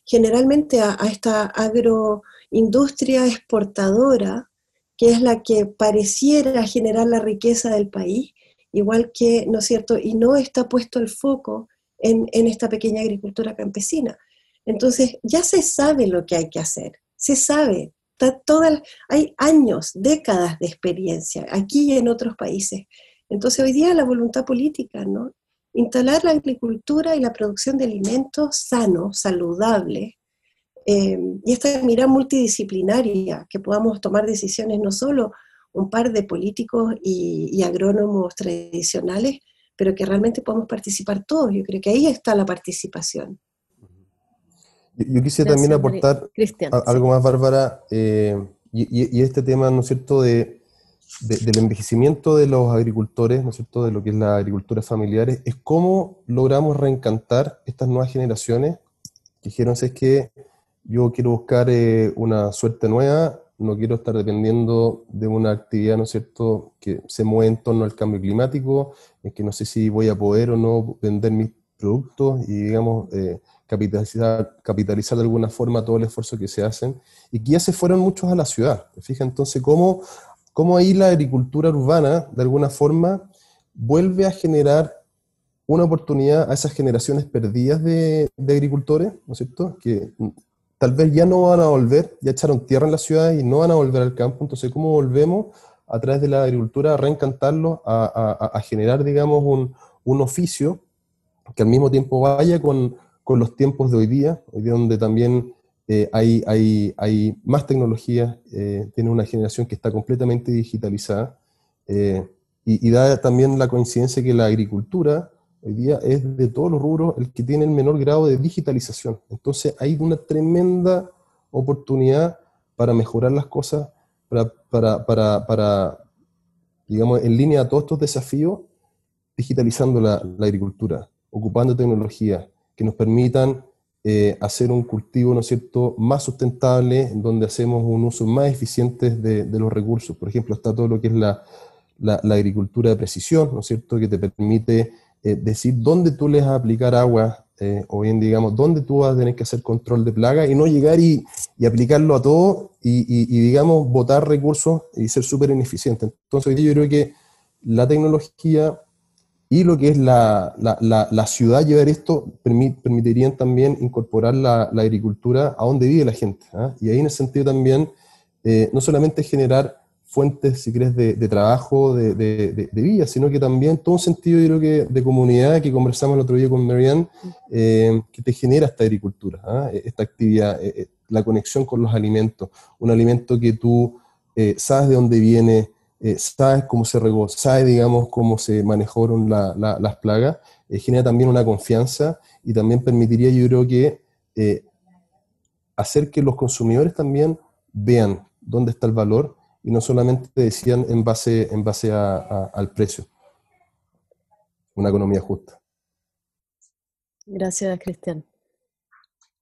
generalmente a, esta agroindustria exportadora, que es la que pareciera generar la riqueza del país, igual que, ¿no es cierto?, y no está puesto el foco en, en esta pequeña agricultura campesina. Entonces, ya se sabe lo que hay que hacer, se sabe, hay años, décadas de experiencia, aquí y en otros países. Entonces hoy día la voluntad política, ¿no? Instalar la agricultura y la producción de alimentos sanos, saludables, eh, y esta mirada multidisciplinaria, que podamos tomar decisiones no solo un par de políticos y, y agrónomos tradicionales, pero que realmente podamos participar todos. Yo creo que ahí está la participación. Yo, quisiera también aportar algo más, Bárbara, eh, y, este tema, ¿no es cierto?, de, del envejecimiento de los agricultores, ¿no es cierto?, de lo que es la agricultura familiar, es cómo logramos reencantar estas nuevas generaciones que dijeron, es que yo quiero buscar eh, una suerte nueva, no quiero estar dependiendo de una actividad, ¿no es cierto?, que se mueve en torno al cambio climático, es que no sé si voy a poder o no vender mis productos y, digamos, eh, capitalizar, capitalizar de alguna forma todo el esfuerzo que se hacen y que ya se fueron muchos a la ciudad. Fija entonces cómo, cómo ahí la agricultura urbana, de alguna forma, vuelve a generar una oportunidad a esas generaciones perdidas de, agricultores, ¿no es cierto? Que tal vez ya no van a volver, ya echaron tierra en la ciudad y no van a volver al campo, entonces cómo volvemos a través de la agricultura a reencantarlos, a, generar, digamos, un, un oficio que al mismo tiempo vaya con, con los tiempos de hoy día, hoy día donde también eh, hay, hay, hay, más tecnología, eh, tiene una generación que está completamente digitalizada eh, y, da también la coincidencia que la agricultura hoy día es de todos los rubros el que tiene el menor grado de digitalización. Entonces hay una tremenda oportunidad para mejorar las cosas, para, para, para, para digamos, en línea a todos estos desafíos, digitalizando la, la agricultura, ocupando tecnología, que nos permitan eh, hacer un cultivo, ¿no es cierto?, más sustentable, en donde hacemos un uso más eficiente de, los recursos. Por ejemplo, está todo lo que es la, agricultura de precisión, ¿no es cierto?, que te permite eh, decir dónde tú les vas a aplicar agua, eh, o bien, digamos, dónde tú vas a tener que hacer control de plaga y no llegar y, aplicarlo a todo y, digamos, botar recursos y ser súper ineficiente. Entonces, yo creo que la tecnología y lo que es la, la, ciudad llevar esto permitirían también incorporar la, agricultura a donde vive la gente. ¿ah? Y ahí en ese sentido también, eh, no solamente generar fuentes, si crees, de, trabajo, de, de, vida, sino que también todo un sentido, yo creo que, de comunidad que conversamos el otro día con Marianne, eh, que te genera esta agricultura, ¿ah? e, esta actividad, e, e, la conexión con los alimentos, un alimento que tú eh, sabes de dónde viene, eh, sabes cómo se regó, sabes, digamos, cómo se manejaron las plagas, eh, genera también una confianza y también permitiría, yo creo que, eh, hacer que los consumidores también vean dónde está el valor y no solamente decían en base, en base al precio. Una economía justa. Gracias, Cristian.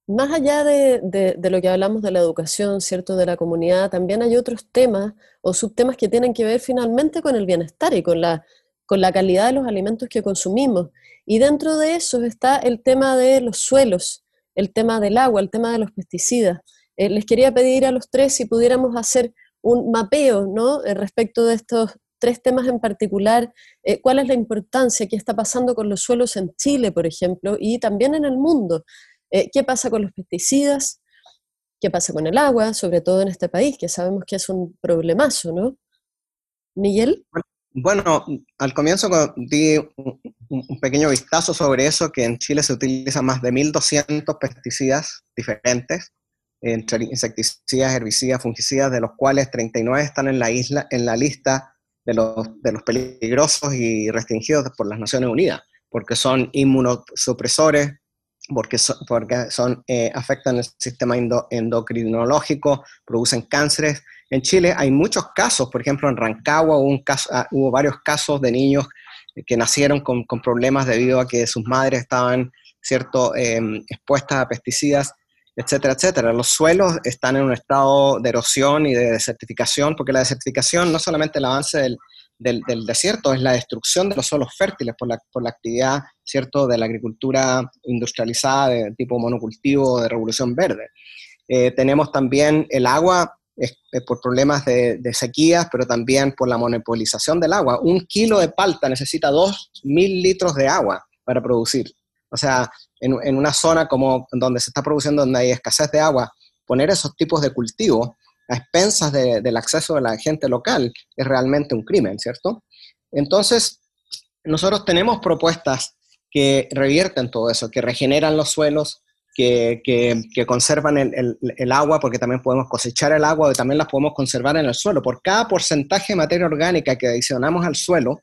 Más allá de, lo que hablamos de la educación, ¿cierto?, de la comunidad, también hay otros temas o subtemas que tienen que ver finalmente con el bienestar y con la, con la calidad de los alimentos que consumimos. Y dentro de eso está el tema de los suelos, el tema del agua, el tema de los pesticidas. Eh, les quería pedir a los tres si pudiéramos hacer un mapeo, ¿no?, eh, respecto de estos tres temas en particular, eh, cuál es la importancia que está pasando con los suelos en Chile, por ejemplo, y también en el mundo. Eh, ¿Qué pasa con los pesticidas? ¿Qué pasa con el agua, sobre todo en este país, que sabemos que es un problemazo, ¿no? Miguel. Bueno, al comienzo di un pequeño vistazo sobre eso, que en Chile se utilizan más de 1.200 pesticidas diferentes, entre insecticidas, herbicidas, fungicidas, de los cuales 39 están en la, isla, en la lista de los, de los peligrosos y restringidos por las Naciones Unidas, porque son inmunosupresores, porque son, porque son eh, afectan el sistema endocrinológico, producen cánceres. En Chile hay muchos casos, por ejemplo, en Rancagua hubo, un caso, ah, hubo varios casos de niños que nacieron con, problemas debido a que sus madres estaban cierto, em, expuestas a pesticidas, etcétera, etcétera. Los suelos están en un estado de erosión y de desertificación, porque la desertificación no solamente el avance del, del, desierto es la destrucción de los suelos fértiles por la, por la actividad ¿cierto? de la agricultura industrializada de tipo monocultivo de revolución verde. Eh, tenemos también el agua por problemas de, sequías, pero también por la monopolización del agua. Un kilo de palta necesita 2.000 litros de agua para producir. O sea, en, en, una zona como donde se está produciendo, donde hay escasez de agua, poner esos tipos de cultivos a expensas del acceso de la gente local es realmente un crimen, ¿cierto? Entonces, nosotros tenemos propuestas que revierten todo eso, que regeneran los suelos, que, conservan el, agua, porque también podemos cosechar el agua y también las podemos conservar en el suelo. Por cada porcentaje de materia orgánica que adicionamos al suelo,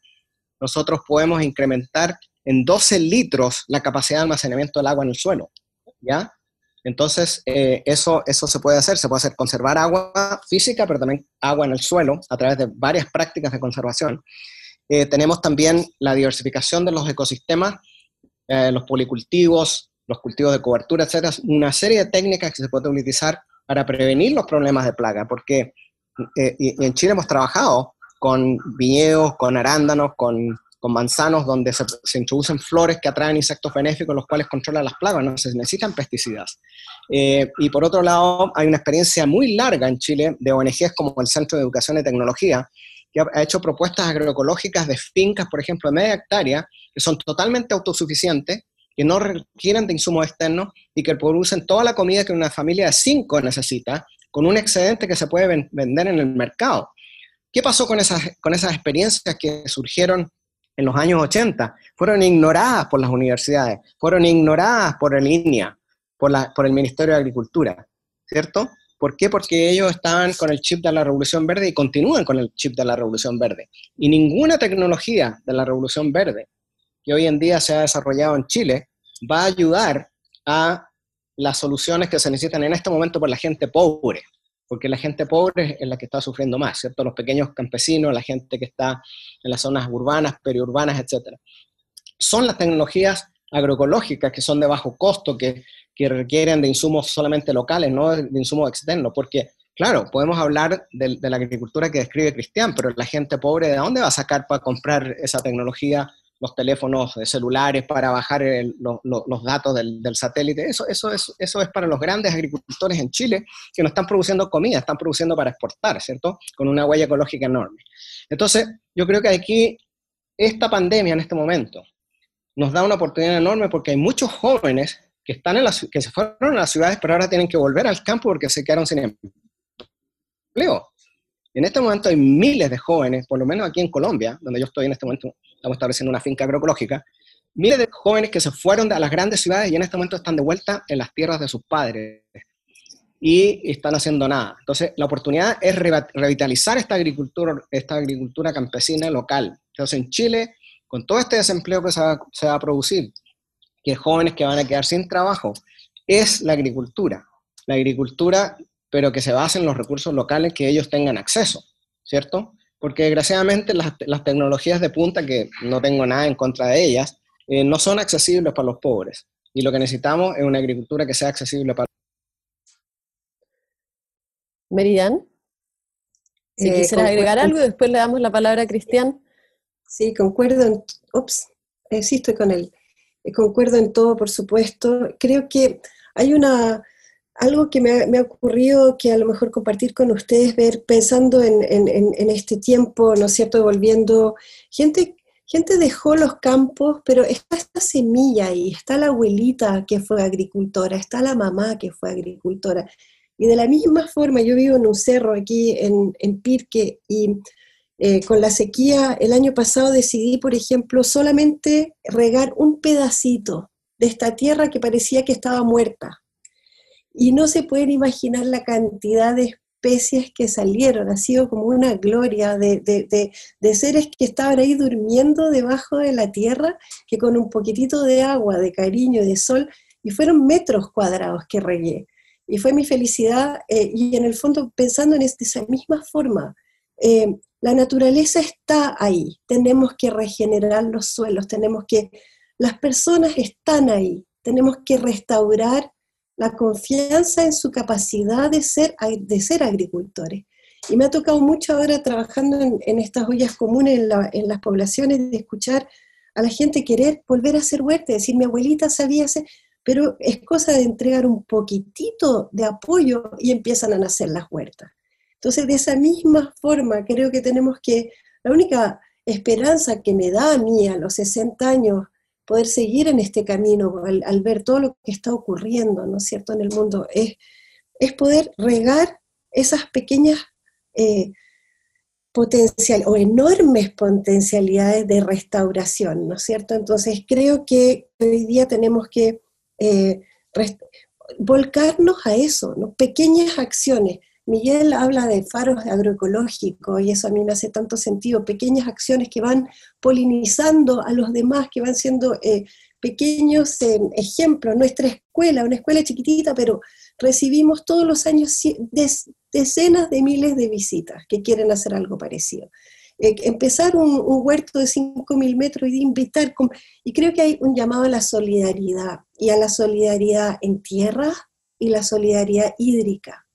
nosotros podemos incrementar en 12 litros la capacidad de almacenamiento del agua en el suelo. ¿Ya? Entonces, eh, eso, eso se puede hacer, se puede hacer conservar agua física, pero también agua en el suelo a través de varias prácticas de conservación. Eh, tenemos también la diversificación de los ecosistemas, eh, los policultivos, los cultivos de cobertura, etcétera, una serie de técnicas que se pueden utilizar para prevenir los problemas de plaga, porque y en Chile hemos trabajado con viñedos, con arándanos, con con manzanos donde se, introducen flores que atraen insectos benéficos, los cuales controlan las plagas, no se necesitan pesticidas. Eh, y por otro lado, hay una experiencia muy larga en Chile de ONGs como el Centro de Educación y Tecnología, que ha hecho propuestas agroecológicas de fincas, por ejemplo, de media hectárea, que son totalmente autosuficientes, que no requieren de insumos externos y que producen toda la comida que una familia de cinco necesita, con un excedente que se puede vender en el mercado. ¿Qué pasó con esas, con esas experiencias que surgieron en los años 80, fueron ignoradas por las universidades, fueron ignoradas por el INEA, por, la, por el Ministerio de Agricultura, ¿cierto? ¿Por qué? Porque ellos estaban con el chip de la Revolución Verde y continúan con el chip de la Revolución Verde. Y ninguna tecnología de la Revolución Verde que hoy en día se ha desarrollado en Chile va a ayudar a las soluciones que se necesitan en este momento por la gente pobre porque la gente pobre es la que está sufriendo más, ¿cierto? Los pequeños campesinos, la gente que está en las zonas urbanas, periurbanas, etc. Son las tecnologías agroecológicas que son de bajo costo, que, que requieren de insumos solamente locales, no de insumos externos, porque Claro, podemos hablar de, la agricultura que describe Cristian, pero la gente pobre, ¿de dónde va a sacar para comprar esa tecnología, los teléfonos celulares para bajar los datos del, satélite? Eso, eso, es, eso es para los grandes agricultores en Chile que no están produciendo comida, están produciendo para exportar, ¿cierto? Con una huella ecológica enorme. Entonces, yo creo que aquí esta pandemia en este momento nos da una oportunidad enorme porque hay muchos jóvenes que, están en las, que se fueron a las ciudades, pero ahora tienen que volver al campo porque se quedaron sin empleo en este momento hay miles de jóvenes, por lo menos aquí en Colombia, donde yo estoy en este momento, estamos estableciendo una finca agroecológica, miles de jóvenes que se fueron a las grandes ciudades y en este momento están de vuelta en las tierras de sus padres y están haciendo nada. Entonces, la oportunidad es revitalizar esta agricultura, esta agricultura campesina local. Entonces, en Chile, con todo este desempleo que se va, a producir, que jóvenes que van a quedar sin trabajo, es la agricultura. La agricultura pero que se base en los recursos locales que ellos tengan acceso, ¿cierto? Porque desgraciadamente las, tecnologías de punta, que no tengo nada en contra de ellas, eh, no son accesibles para los pobres. Y lo que necesitamos es una agricultura que sea accesible para... Meridian, si eh, quisieras agregar algo y después le damos la palabra a Cristian. Sí, concuerdo en... Ups, eh, sí estoy con él. concuerdo en todo, por supuesto. Creo que hay una algo que me ha, ocurrido que a lo mejor compartir con ustedes, ver, pensando en, este tiempo, ¿no es cierto?, volviendo, gente, gente dejó los campos, pero está esta semilla ahí, está la abuelita que fue agricultora, está la mamá que fue agricultora. Y de la misma forma, yo vivo en un cerro aquí en, Pirque y eh, con la sequía el año pasado decidí, por ejemplo, solamente regar un pedacito de esta tierra que parecía que estaba muerta y no se pueden imaginar la cantidad de especies que salieron, ha sido como una gloria de, de, seres que estaban ahí durmiendo debajo de la tierra, que con un poquitito de agua, de cariño, de sol, y fueron metros cuadrados que regué. Y fue mi felicidad, eh, y en el fondo pensando en esa misma forma, eh, la naturaleza está ahí, tenemos que regenerar los suelos, tenemos que, las personas están ahí, tenemos que restaurar la confianza en su capacidad de ser, de ser agricultores. Y me ha tocado mucho ahora trabajando en, estas ollas comunes en, las poblaciones de escuchar a la gente querer volver a hacer huerta, decir, mi abuelita sabía hacer, pero es cosa de entregar un poquitito de apoyo y empiezan a nacer las huertas. Entonces, de esa misma forma, creo que tenemos que, la única esperanza que me da a mí a los 60 años poder seguir en este camino al, ver todo lo que está ocurriendo, ¿no es cierto?, en el mundo, es, es poder regar esas pequeñas eh, potencial o enormes potencialidades de restauración, ¿no es cierto? Entonces creo que hoy día tenemos que eh, volcarnos a eso, ¿no? pequeñas acciones. Miguel habla de faros agroecológicos y eso a mí me hace tanto sentido, pequeñas acciones que van polinizando a los demás, que van siendo eh, pequeños eh, ejemplos. Nuestra escuela, una escuela chiquitita, pero recibimos todos los años decenas de miles de visitas que quieren hacer algo parecido. Eh, empezar un, huerto de 5.000 metros y invitar, y creo que hay un llamado a la solidaridad, y a la solidaridad en tierra y la solidaridad hídrica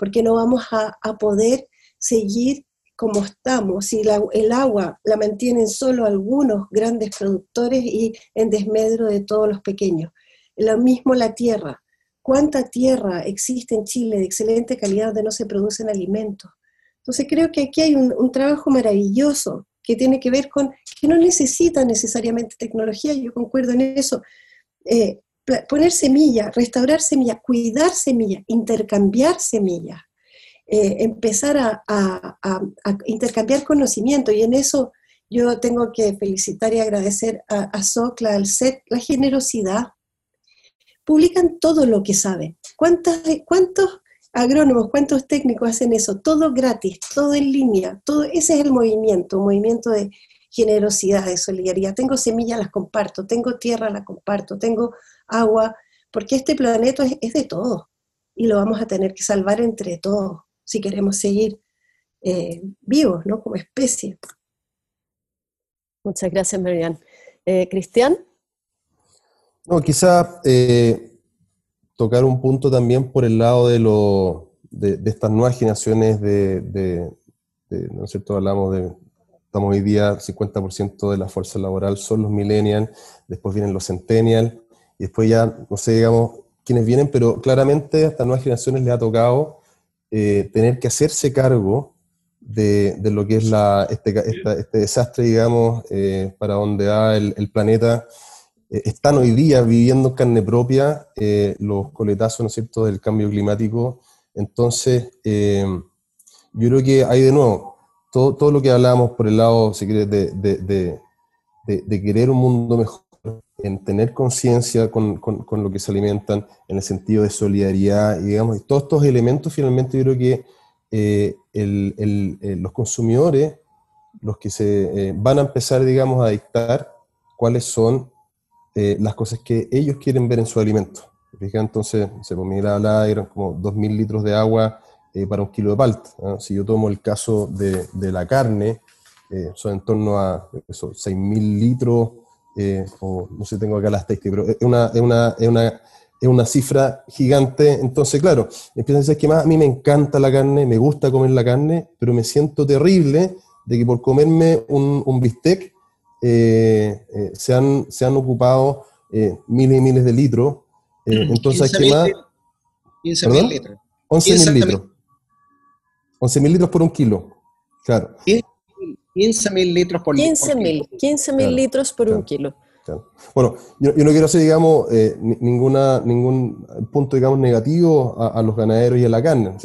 porque no vamos a, poder seguir como estamos, si el agua la mantienen solo algunos grandes productores y en desmedro de todos los pequeños. Lo mismo la tierra. ¿Cuánta tierra existe en Chile de excelente calidad donde no se producen alimentos? Entonces creo que aquí hay un, trabajo maravilloso que tiene que ver con que no necesita necesariamente tecnología, yo concuerdo en eso. Eh, poner semilla, restaurar semilla, cuidar semilla, intercambiar semilla, eh, empezar a, intercambiar conocimiento y en eso yo tengo que felicitar y agradecer a, a Socla, al SET, la generosidad. Publican todo lo que saben. ¿Cuántos agrónomos, cuántos técnicos hacen eso? Todo gratis, todo en línea, todo, ese es el movimiento, un movimiento de generosidad, de solidaridad. Tengo semillas, las comparto, tengo tierra, la comparto, tengo agua, porque este planeta es, de todos y lo vamos a tener que salvar entre todos si queremos seguir eh, vivos, ¿no? Como especie. Muchas gracias, Marian. Eh, Cristian. No, quizá eh, tocar un punto también por el lado de, lo, de, estas nuevas generaciones de, ¿no es cierto? Hablamos de, estamos hoy día, 50% de la fuerza laboral son los millennials, después vienen los centennials, y después ya, no sé, digamos, quiénes vienen, pero claramente a estas nuevas generaciones les ha tocado eh, tener que hacerse cargo de, lo que es la, este, este desastre, digamos, eh, para donde va el, planeta. Eh, están hoy día viviendo en carne propia los coletazos, ¿no es cierto?, del cambio climático. Entonces, yo creo que hay de nuevo, todo, todo lo que hablábamos por el lado, si quieres, de, de, de querer un mundo mejor, en tener conciencia con, con, lo que se alimentan, en el sentido de solidaridad, digamos, y todos estos elementos finalmente yo creo que eh, el, el, los consumidores, los que se eh, van a empezar, digamos, a dictar cuáles son eh, las cosas que ellos quieren ver en su alimento. Entonces, se me Miguel hablaba, eran como 2.000 litros de agua para un kilo de palta. Si yo tomo el caso de, de la carne, son en torno a 6.000 litros eh, o no sé, tengo acá las estadística, pero es una, es una, es una, es una cifra gigante. Entonces, claro, empiezan a decir que más a mí me encanta la carne, me gusta comer la carne, pero me siento terrible de que por comerme un, un bistec eh, eh, se, han, se, han, ocupado miles y miles de litros. entonces, hay que más. 15 mil litros. 11 mil litros. 11 mil litros por un kilo. Claro. 15 mil litros por 15 mil, 15 mil litros por un kilo. Bueno, yo, no quiero hacer, digamos, eh, ninguna, ningún punto, digamos, negativo a, los ganaderos y a la carne,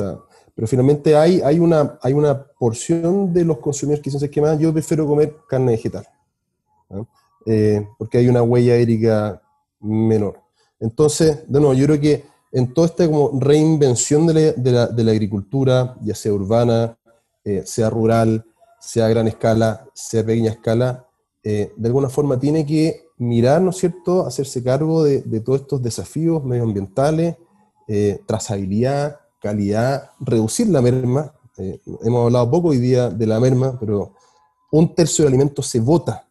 pero finalmente hay, hay, una, hay una porción de los consumidores que dicen que más yo prefiero comer carne vegetal, eh, porque hay una huella hídrica menor. Entonces, de nuevo, yo creo que en toda esta como reinvención de la, de la, de la agricultura, ya sea urbana, eh, sea rural, sea a gran escala, sea a pequeña escala, eh, de alguna forma tiene que mirar, ¿no es cierto?, hacerse cargo de, todos estos desafíos medioambientales, eh, trazabilidad, calidad, reducir la merma. Eh, hemos hablado poco hoy día de la merma, pero un tercio de alimentos se bota.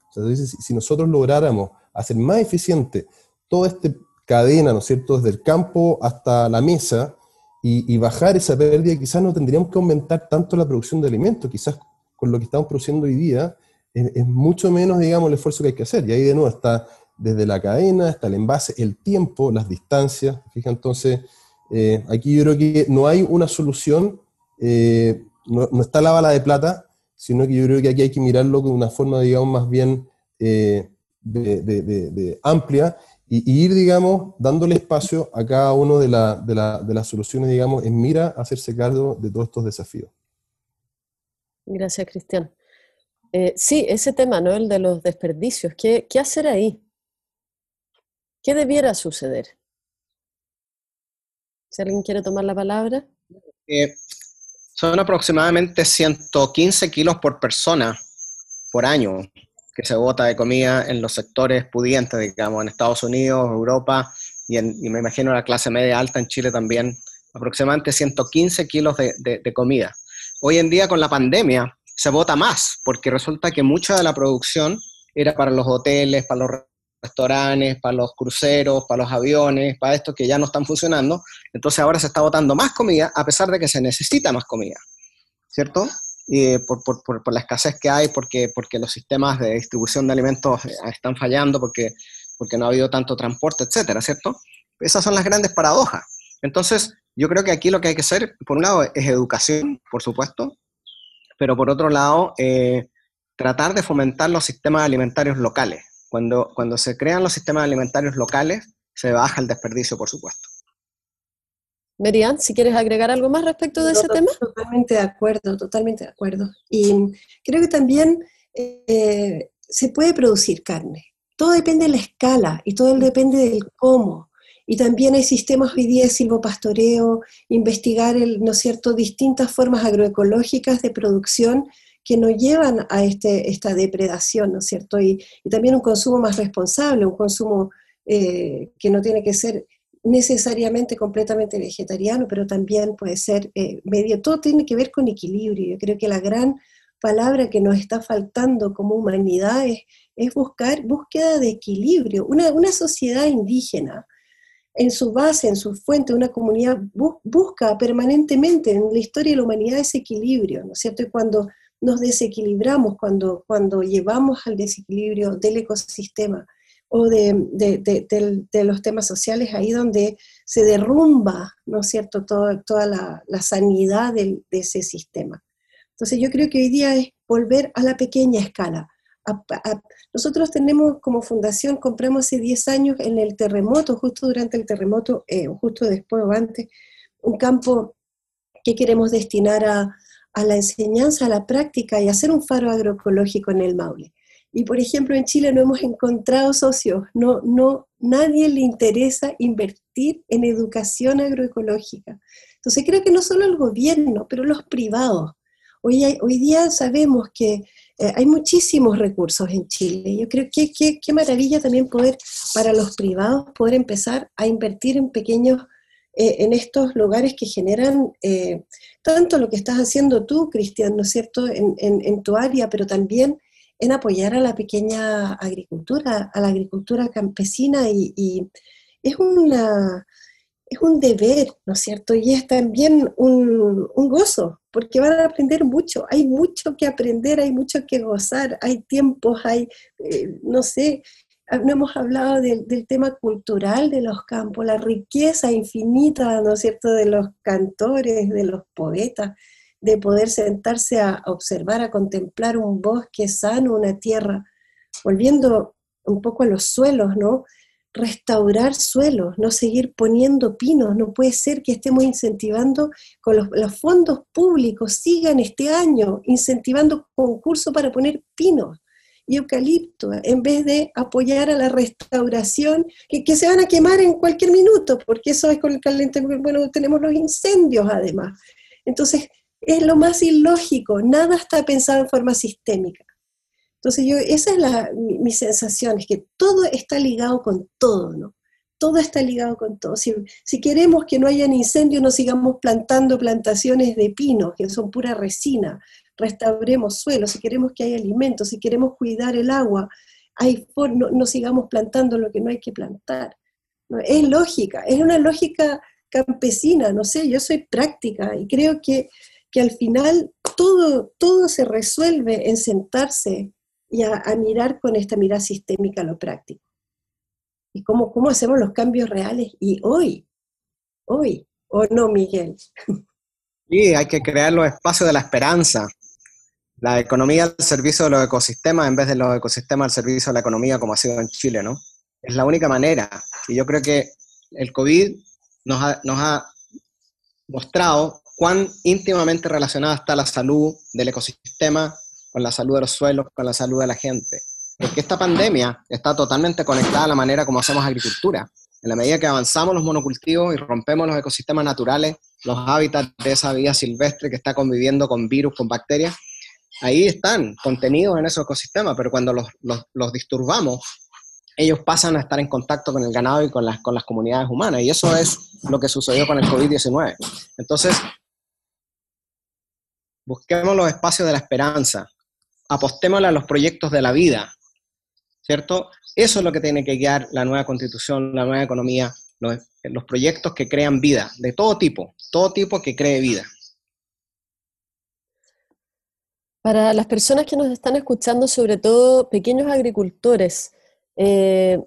si, nosotros lográramos hacer más eficiente toda esta cadena, ¿no es cierto?, desde el campo hasta la mesa, y, y bajar esa pérdida, quizás no tendríamos que aumentar tanto la producción de alimentos, quizás con lo que estamos produciendo hoy día, es, mucho menos, digamos, el esfuerzo que hay que hacer. Y ahí de nuevo está desde la cadena hasta el envase, el tiempo, las distancias. Fija, entonces, eh, aquí yo creo que no hay una solución, eh, no, está la bala de plata, sino que yo creo que aquí hay que mirarlo de una forma, digamos, más bien eh, de, amplia y, ir, digamos, dándole espacio a cada una de, de las soluciones, digamos, en mira a hacerse cargo de todos estos desafíos. Gracias, Cristian. Eh, sí, ese tema, ¿no? El de los desperdicios. ¿Qué, hacer ahí? ¿Qué debiera suceder? Si alguien quiere tomar la palabra. Eh, son aproximadamente 115 kilos por persona por año que se bota de comida en los sectores pudientes, digamos, en Estados Unidos, Europa y, me imagino la clase media alta en Chile también, aproximadamente 115 kilos de comida. Hoy en día con la pandemia se vota más, porque resulta que mucha de la producción era para los hoteles, para los restaurantes, para los cruceros, para los aviones, para estos que ya no están funcionando. Entonces ahora se está votando más comida a pesar de que se necesita más comida, ¿cierto? Y por, por, por, la escasez que hay, porque, porque los sistemas de distribución de alimentos eh, están fallando, porque, porque no ha habido tanto transporte, etcétera, ¿cierto? Esas son las grandes paradojas. Entonces, yo creo que aquí lo que hay que hacer, por un lado, es educación, por supuesto, pero por otro lado, eh, tratar de fomentar los sistemas alimentarios locales. Cuando, cuando se crean los sistemas alimentarios locales, se baja el desperdicio, por supuesto. Merian, si quieres agregar algo más respecto de ese tema. Totalmente de acuerdo, totalmente de acuerdo. Y creo que también eh, se puede producir carne. Todo depende de la escala y todo depende del cómo. Y también hay sistemas hoy día de silvopastoreo, investigar, el, ¿no es cierto?, distintas formas agroecológicas de producción que nos llevan a este, esta depredación, ¿no es cierto? Y, también un consumo más responsable, un consumo eh, que no tiene que ser necesariamente completamente vegetariano, pero también puede ser eh, medio, todo tiene que ver con equilibrio. Yo creo que la gran palabra que nos está faltando como humanidad es, es buscar búsqueda de equilibrio. Una, una sociedad indígena, en su base, en su fuente, una comunidad busca permanentemente en la historia de la humanidad ese equilibrio, ¿no es cierto? Y cuando nos desequilibramos, cuando, cuando llevamos al desequilibrio del ecosistema o de, los temas sociales, ahí donde se derrumba, ¿no es cierto?, toda la, sanidad de ese sistema. Entonces yo creo que hoy día es volver a la pequeña escala. Nosotros tenemos como fundación, compramos hace 10 años en el terremoto, justo durante el terremoto, eh, justo después o antes, un campo que queremos destinar a, a la enseñanza, a la práctica y hacer un faro agroecológico en el Maule. Y por ejemplo, en Chile no hemos encontrado socios, no, no, nadie le interesa invertir en educación agroecológica. Entonces creo que no solo el gobierno, pero los privados. Hoy, hoy día sabemos que eh, hay muchísimos recursos en Chile. Yo creo que qué maravilla también poder, para los privados, poder empezar a invertir en pequeños eh, en estos lugares que generan eh, tanto lo que estás haciendo tú, Cristian, ¿no es cierto?, en, tu área, pero también en apoyar a la pequeña agricultura, a la agricultura campesina y, es una... Es un deber, ¿no es cierto? Y es también un, gozo, porque van a aprender mucho. Hay mucho que aprender, hay mucho que gozar, hay tiempos, hay, eh, no sé, Ah, no hemos hablado del, tema cultural de los campos, la riqueza infinita, ¿no es cierto?, de los cantores, de los poetas, de poder sentarse a, observar, a contemplar un bosque sano, una tierra, volviendo un poco a los suelos, ¿no? Restaurar suelos, no seguir poniendo pinos, no puede ser que estemos incentivando con los, fondos públicos, sigan este año incentivando concursos para poner pinos y eucalipto, en vez de apoyar a la restauración, que, se van a quemar en cualquier minuto, porque eso es con el calentamiento, bueno, tenemos los incendios además. Entonces, es lo más ilógico, nada está pensado en forma sistémica. Entonces, yo, esa es mi, sensación, es que todo está ligado con todo, ¿no? Todo está ligado con todo. Si, queremos que no hayan incendios, no sigamos plantando plantaciones de pinos, que son pura resina, restauremos suelo, si queremos que haya alimentos, si queremos cuidar el agua, no, sigamos plantando lo que no hay que plantar. Es lógica, es una lógica campesina, no sé, yo soy práctica y creo que, al final todo, todo se resuelve en sentarse y a, mirar con esta mirada sistémica lo práctico. Y cómo, cómo hacemos los cambios reales y hoy, hoy, ¿o no, Miguel? Sí, hay que crear los espacios de la esperanza, la economía al servicio de los ecosistemas en vez de los ecosistemas al servicio de la economía como ha sido en Chile, ¿no? Es la única manera. Y yo creo que el COVID nos ha, nos ha mostrado cuán íntimamente relacionada está la salud del ecosistema con la salud de los suelos, con la salud de la gente. Porque esta pandemia está totalmente conectada a la manera como hacemos agricultura. En la medida que avanzamos los monocultivos y rompemos los ecosistemas naturales, los hábitats de esa vida silvestre que está conviviendo con virus, con bacterias, ahí están contenidos en esos ecosistemas, pero cuando los, los, disturbamos, ellos pasan a estar en contacto con el ganado y con las, con las comunidades humanas. Y eso es lo que sucedió con el COVID-19. Entonces, busquemos los espacios de la esperanza, apostémosle a los proyectos de la vida, ¿cierto? Eso es lo que tiene que guiar la nueva constitución, la nueva economía, los, proyectos que crean vida, de todo tipo, todo tipo que cree vida. Para las personas que nos están escuchando, sobre todo pequeños agricultores, eh,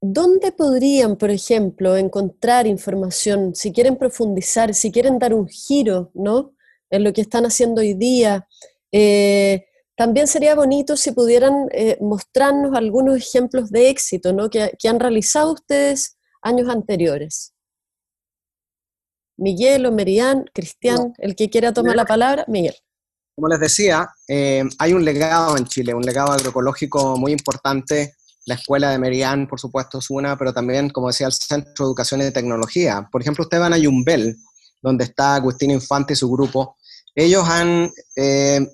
¿dónde podrían, por ejemplo, encontrar información si quieren profundizar, si quieren dar un giro ¿no? en lo que están haciendo hoy día? Eh, también sería bonito si pudieran eh, mostrarnos algunos ejemplos de éxito ¿no? que, han realizado ustedes años anteriores. Miguel o Merian, Cristian, el que quiera tomar la palabra, Miguel. Como les decía, eh, hay un legado en Chile, un legado agroecológico muy importante. La escuela de Merian, por supuesto, es una, pero también, como decía, el Centro de Educación y Tecnología. Por ejemplo, ustedes van a Yumbel, donde está Agustín Infante y su grupo. Ellos han eh,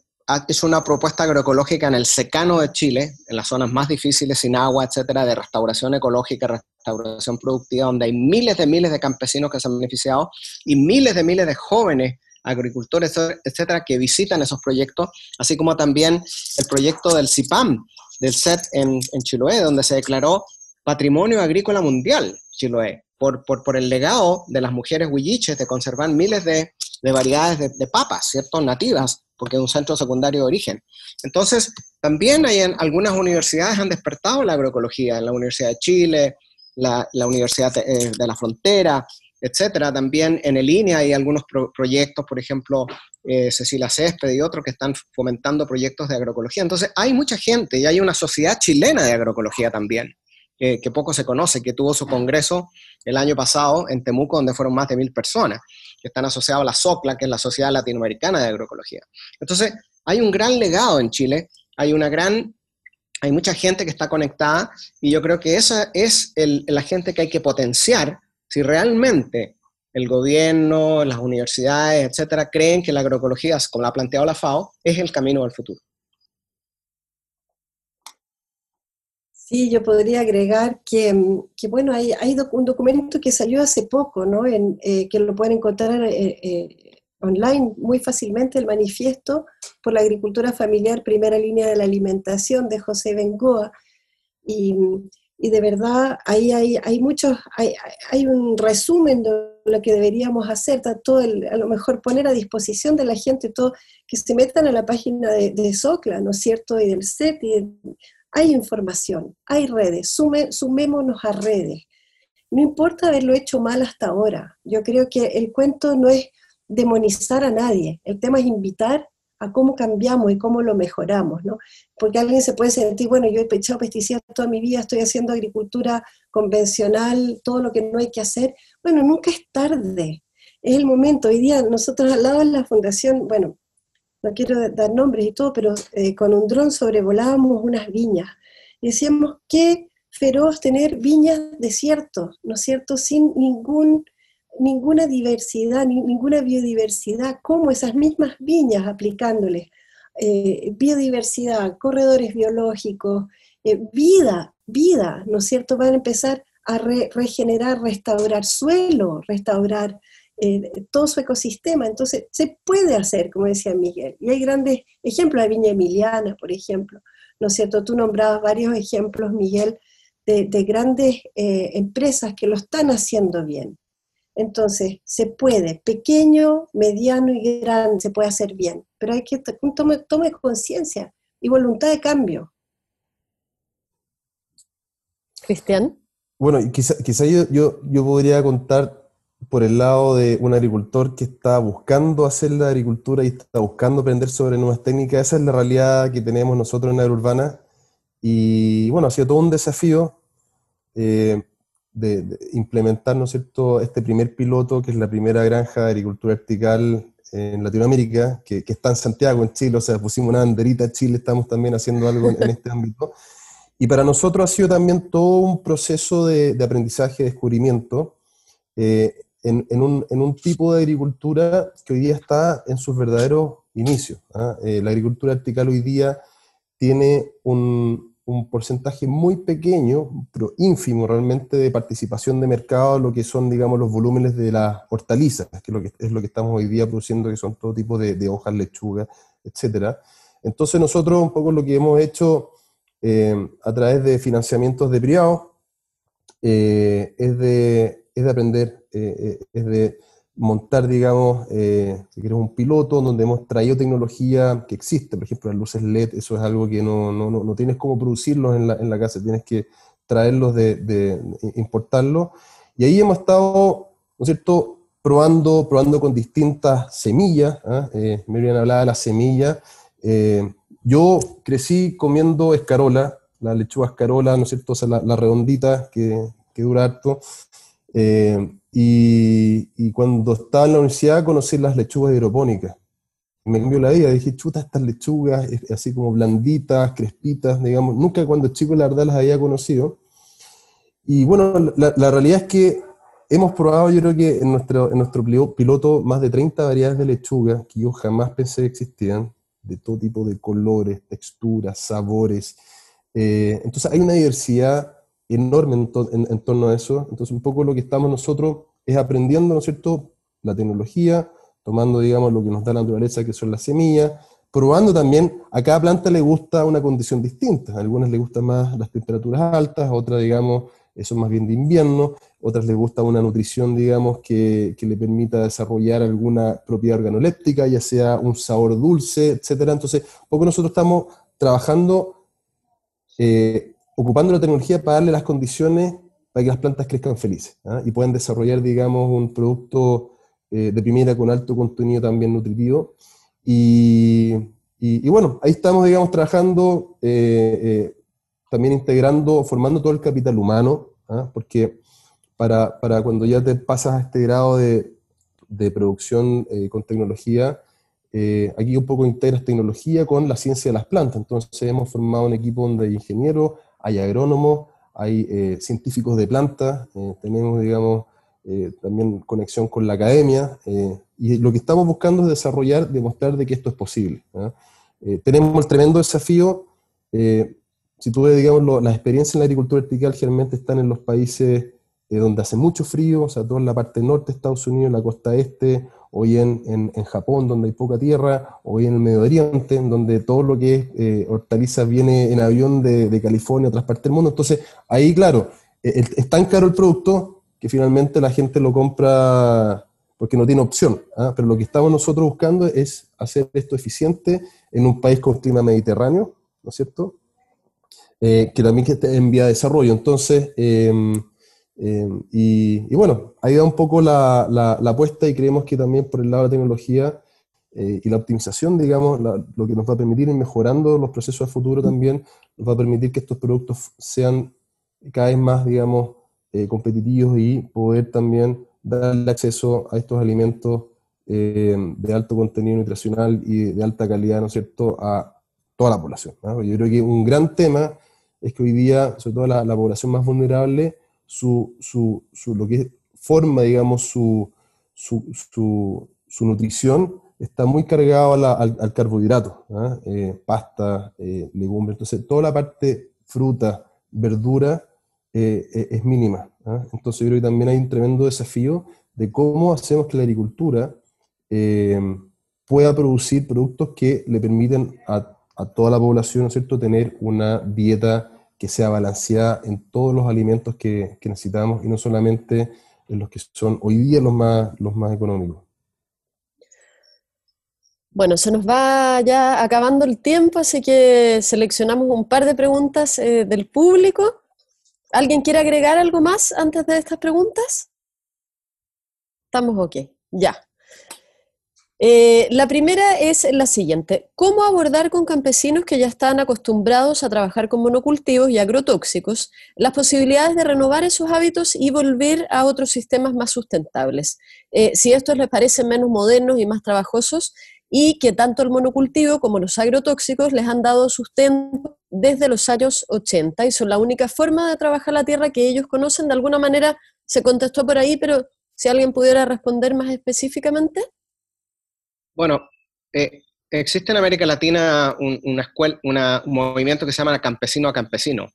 hecho una propuesta agroecológica en el secano de Chile, en las zonas más difíciles, sin agua, etcétera, de restauración ecológica, restauración productiva, donde hay miles de miles de campesinos que se han beneficiado y miles de miles de jóvenes agricultores, etcétera, que visitan esos proyectos, así como también el proyecto del CIPAM, del set en, Chiloé, donde se declaró Patrimonio Agrícola Mundial Chiloé, por, por, por el legado de las mujeres huilliches de conservar miles de, de variedades de, papas, ¿cierto? Nativas, porque es un centro secundario de origen. Entonces, también hay en algunas universidades han despertado la agroecología, en la Universidad de Chile, la, Universidad de, eh, de, la Frontera, etcétera. También en el INE hay algunos proyectos, por ejemplo, eh, Cecilia Césped y otros que están fomentando proyectos de agroecología. Entonces, hay mucha gente y hay una sociedad chilena de agroecología también, que poco se conoce, que tuvo su congreso el año pasado en Temuco, donde fueron más de mil personas, que están asociados a la SOCLA, que es la Sociedad Latinoamericana de Agroecología. Entonces, hay un gran legado en Chile, hay una gran hay mucha gente que está conectada y yo creo que esa es el, la gente que hay que potenciar si realmente el gobierno, las universidades, etcétera, creen que la agroecología, como la ha planteado la FAO, es el camino del futuro. Sí, yo podría agregar que, que bueno, hay, hay, un documento que salió hace poco, ¿no? En, eh, que lo pueden encontrar eh, eh, online muy fácilmente, el manifiesto por la agricultura familiar, primera línea de la alimentación de José Bengoa. Y, y de verdad ahí hay, hay muchos, hay, hay, un resumen de lo que deberíamos hacer, todo a lo mejor poner a disposición de la gente todo, que se metan a la página de, de SOCLA, ¿no es cierto? Y del CET, y hay información, hay redes, sumémonos a redes. No importa haberlo hecho mal hasta ahora, yo creo que el cuento no es demonizar a nadie, el tema es invitar a cómo cambiamos y cómo lo mejoramos, ¿no? Porque alguien se puede sentir, bueno, yo he echado pesticidas toda mi vida, estoy haciendo agricultura convencional, todo lo que no hay que hacer. Bueno, nunca es tarde, es el momento. Hoy día nosotros al lado de la fundación, bueno, no quiero dar nombres y todo, pero eh, con un dron sobrevolábamos unas viñas y decíamos, qué feroz tener viñas desiertos, ¿no es cierto?, sin ningún ninguna diversidad, ninguna biodiversidad, como esas mismas viñas aplicándoles eh, biodiversidad, corredores biológicos, eh, vida, vida, ¿no es cierto? Van a empezar a regenerar, restaurar suelo, restaurar eh, todo su ecosistema. Entonces, se puede hacer, como decía Miguel. Y hay grandes ejemplos, de Viña Emiliana, por ejemplo, ¿no es cierto? Tú nombrabas varios ejemplos, Miguel, de, de grandes empresas que lo están haciendo bien. Entonces, se puede, pequeño, mediano y grande, se puede hacer bien, pero hay que tomar tome, conciencia y voluntad de cambio. Cristian. Bueno, quizá, quizá yo, yo, yo, podría contar por el lado de un agricultor que está buscando hacer la agricultura y está buscando aprender sobre nuevas técnicas. Esa es la realidad que tenemos nosotros en la Urbana. Y bueno, ha sido todo un desafío. Eh, de, implementar, ¿no es cierto?, este primer piloto, que es la primera granja de agricultura vertical en Latinoamérica, que, está en Santiago, en Chile, o sea, pusimos una banderita Chile, estamos también haciendo algo en, este ámbito. Y para nosotros ha sido también todo un proceso de, aprendizaje, descubrimiento, eh, en, un, en, un, tipo de agricultura que hoy día está en sus verdaderos inicios. ¿ah? Eh, la agricultura vertical hoy día tiene un, un porcentaje muy pequeño, pero ínfimo realmente, de participación de mercado, lo que son, digamos, los volúmenes de las hortalizas, que es lo que, es lo que estamos hoy día produciendo, que son todo tipo de, hojas, lechuga, etc. Entonces nosotros un poco lo que hemos hecho eh, a través de financiamientos de privados eh, es, de, es de aprender, eh, es de montar, digamos, eh, si queremos, un piloto donde hemos traído tecnología que existe, por ejemplo, las luces LED, eso es algo que no, no, no tienes cómo producirlos en la, en la, casa, tienes que traerlos, de, de, importarlos. Y ahí hemos estado, ¿no es cierto?, probando, probando con distintas semillas. ¿ah? Eh, habían hablado de las semillas. Eh, yo crecí comiendo escarola, la lechuga escarola, ¿no es cierto?, o sea, la, la redondita que, que dura harto. Eh, y, cuando estaba en la universidad conocí las lechugas hidropónicas. Me cambió la vida, dije, chuta, estas lechugas, así como blanditas, crespitas, digamos, nunca cuando chico la verdad las había conocido. Y bueno, la, realidad es que hemos probado, yo creo que en nuestro, en nuestro piloto, más de 30 variedades de lechuga que yo jamás pensé que existían, de todo tipo de colores, texturas, sabores. Eh, entonces hay una diversidad enorme en, torno a eso. Entonces, un poco lo que estamos nosotros es aprendiendo, ¿no es cierto?, la tecnología, tomando, digamos, lo que nos da la naturaleza, que son las semillas, probando también, a cada planta le gusta una condición distinta, a algunas le gustan más las temperaturas altas, otras, digamos, son más bien de invierno, otras les gusta una nutrición, digamos, que, le permita desarrollar alguna propiedad organoléptica, ya sea un sabor dulce, etcétera. Entonces, poco nosotros estamos trabajando, eh, ocupando la tecnología para darle las condiciones para que las plantas crezcan felices ¿ah? y puedan desarrollar, digamos, un producto eh, de primera con alto contenido también nutritivo. Y, bueno, ahí estamos, digamos, trabajando, eh, también integrando, formando todo el capital humano, ¿ah? porque para, para, cuando ya te pasas a este grado de, de producción con tecnología, eh, aquí un poco integras tecnología con la ciencia de las plantas. Entonces hemos formado un equipo donde hay ingenieros, hay agrónomos, hay eh, científicos de plantas, eh, tenemos, digamos, también conexión con la academia, y lo que estamos buscando es desarrollar, demostrar de que esto es posible. tenemos el tremendo desafío, si tú ves, digamos, las experiencias en la agricultura vertical generalmente están en los países donde hace mucho frío, o sea, toda la parte norte de Estados Unidos, la costa este, hoy en, en, Japón, donde hay poca tierra, hoy en el Medio Oriente, donde todo lo que es eh, hortalizas viene en avión de, de, California, otras partes del mundo. Entonces, ahí, claro, e, es tan caro el producto que finalmente la gente lo compra porque no tiene opción. ¿ah? Pero lo que estamos nosotros buscando es hacer esto eficiente en un país con clima mediterráneo, ¿no es cierto? Eh, que también esté en vía de desarrollo. Entonces, em, eh, y, bueno, ahí da un poco la, la, apuesta y creemos que también por el lado de la tecnología eh, y la optimización, digamos, lo que nos va a permitir ir mejorando los procesos de futuro también, nos va a permitir que estos productos sean cada vez más, digamos, eh, competitivos y poder también darle acceso a estos alimentos de alto contenido nutricional y de alta calidad, ¿no es cierto?, a toda la población. Yo creo que un gran tema es que hoy día, sobre todo la población más vulnerable, su, su, su, lo que forma, digamos, su, su, nutrición está muy cargado al, carbohidrato, ¿ah? eh, pasta, eh, legumbres, entonces toda la parte fruta, verdura eh, es mínima. ¿ah? Entonces yo creo que también hay un tremendo desafío de cómo hacemos que la agricultura pueda producir productos que le permiten a, a toda la población, ¿no es cierto?, tener una dieta que sea balanceada en todos los alimentos que, necesitamos y no solamente en los que son hoy día los más, los más económicos. Bueno, se nos va ya acabando el tiempo, así que seleccionamos un par de preguntas eh, del público. ¿Alguien quiere agregar algo más antes de estas preguntas? Estamos ok, ya. Eh, la primera es la siguiente. ¿Cómo abordar con campesinos que ya están acostumbrados a trabajar con monocultivos y agrotóxicos las posibilidades de renovar esos hábitos y volver a otros sistemas más sustentables? Eh, si estos les parecen menos modernos y más trabajosos y que tanto el monocultivo como los agrotóxicos les han dado sustento desde los años 80 y son la única forma de trabajar la tierra que ellos conocen. De alguna manera se contestó por ahí, pero si alguien pudiera responder más específicamente. Bueno, eh, existe en América Latina un, una escuela, un movimiento que se llama Campesino a Campesino,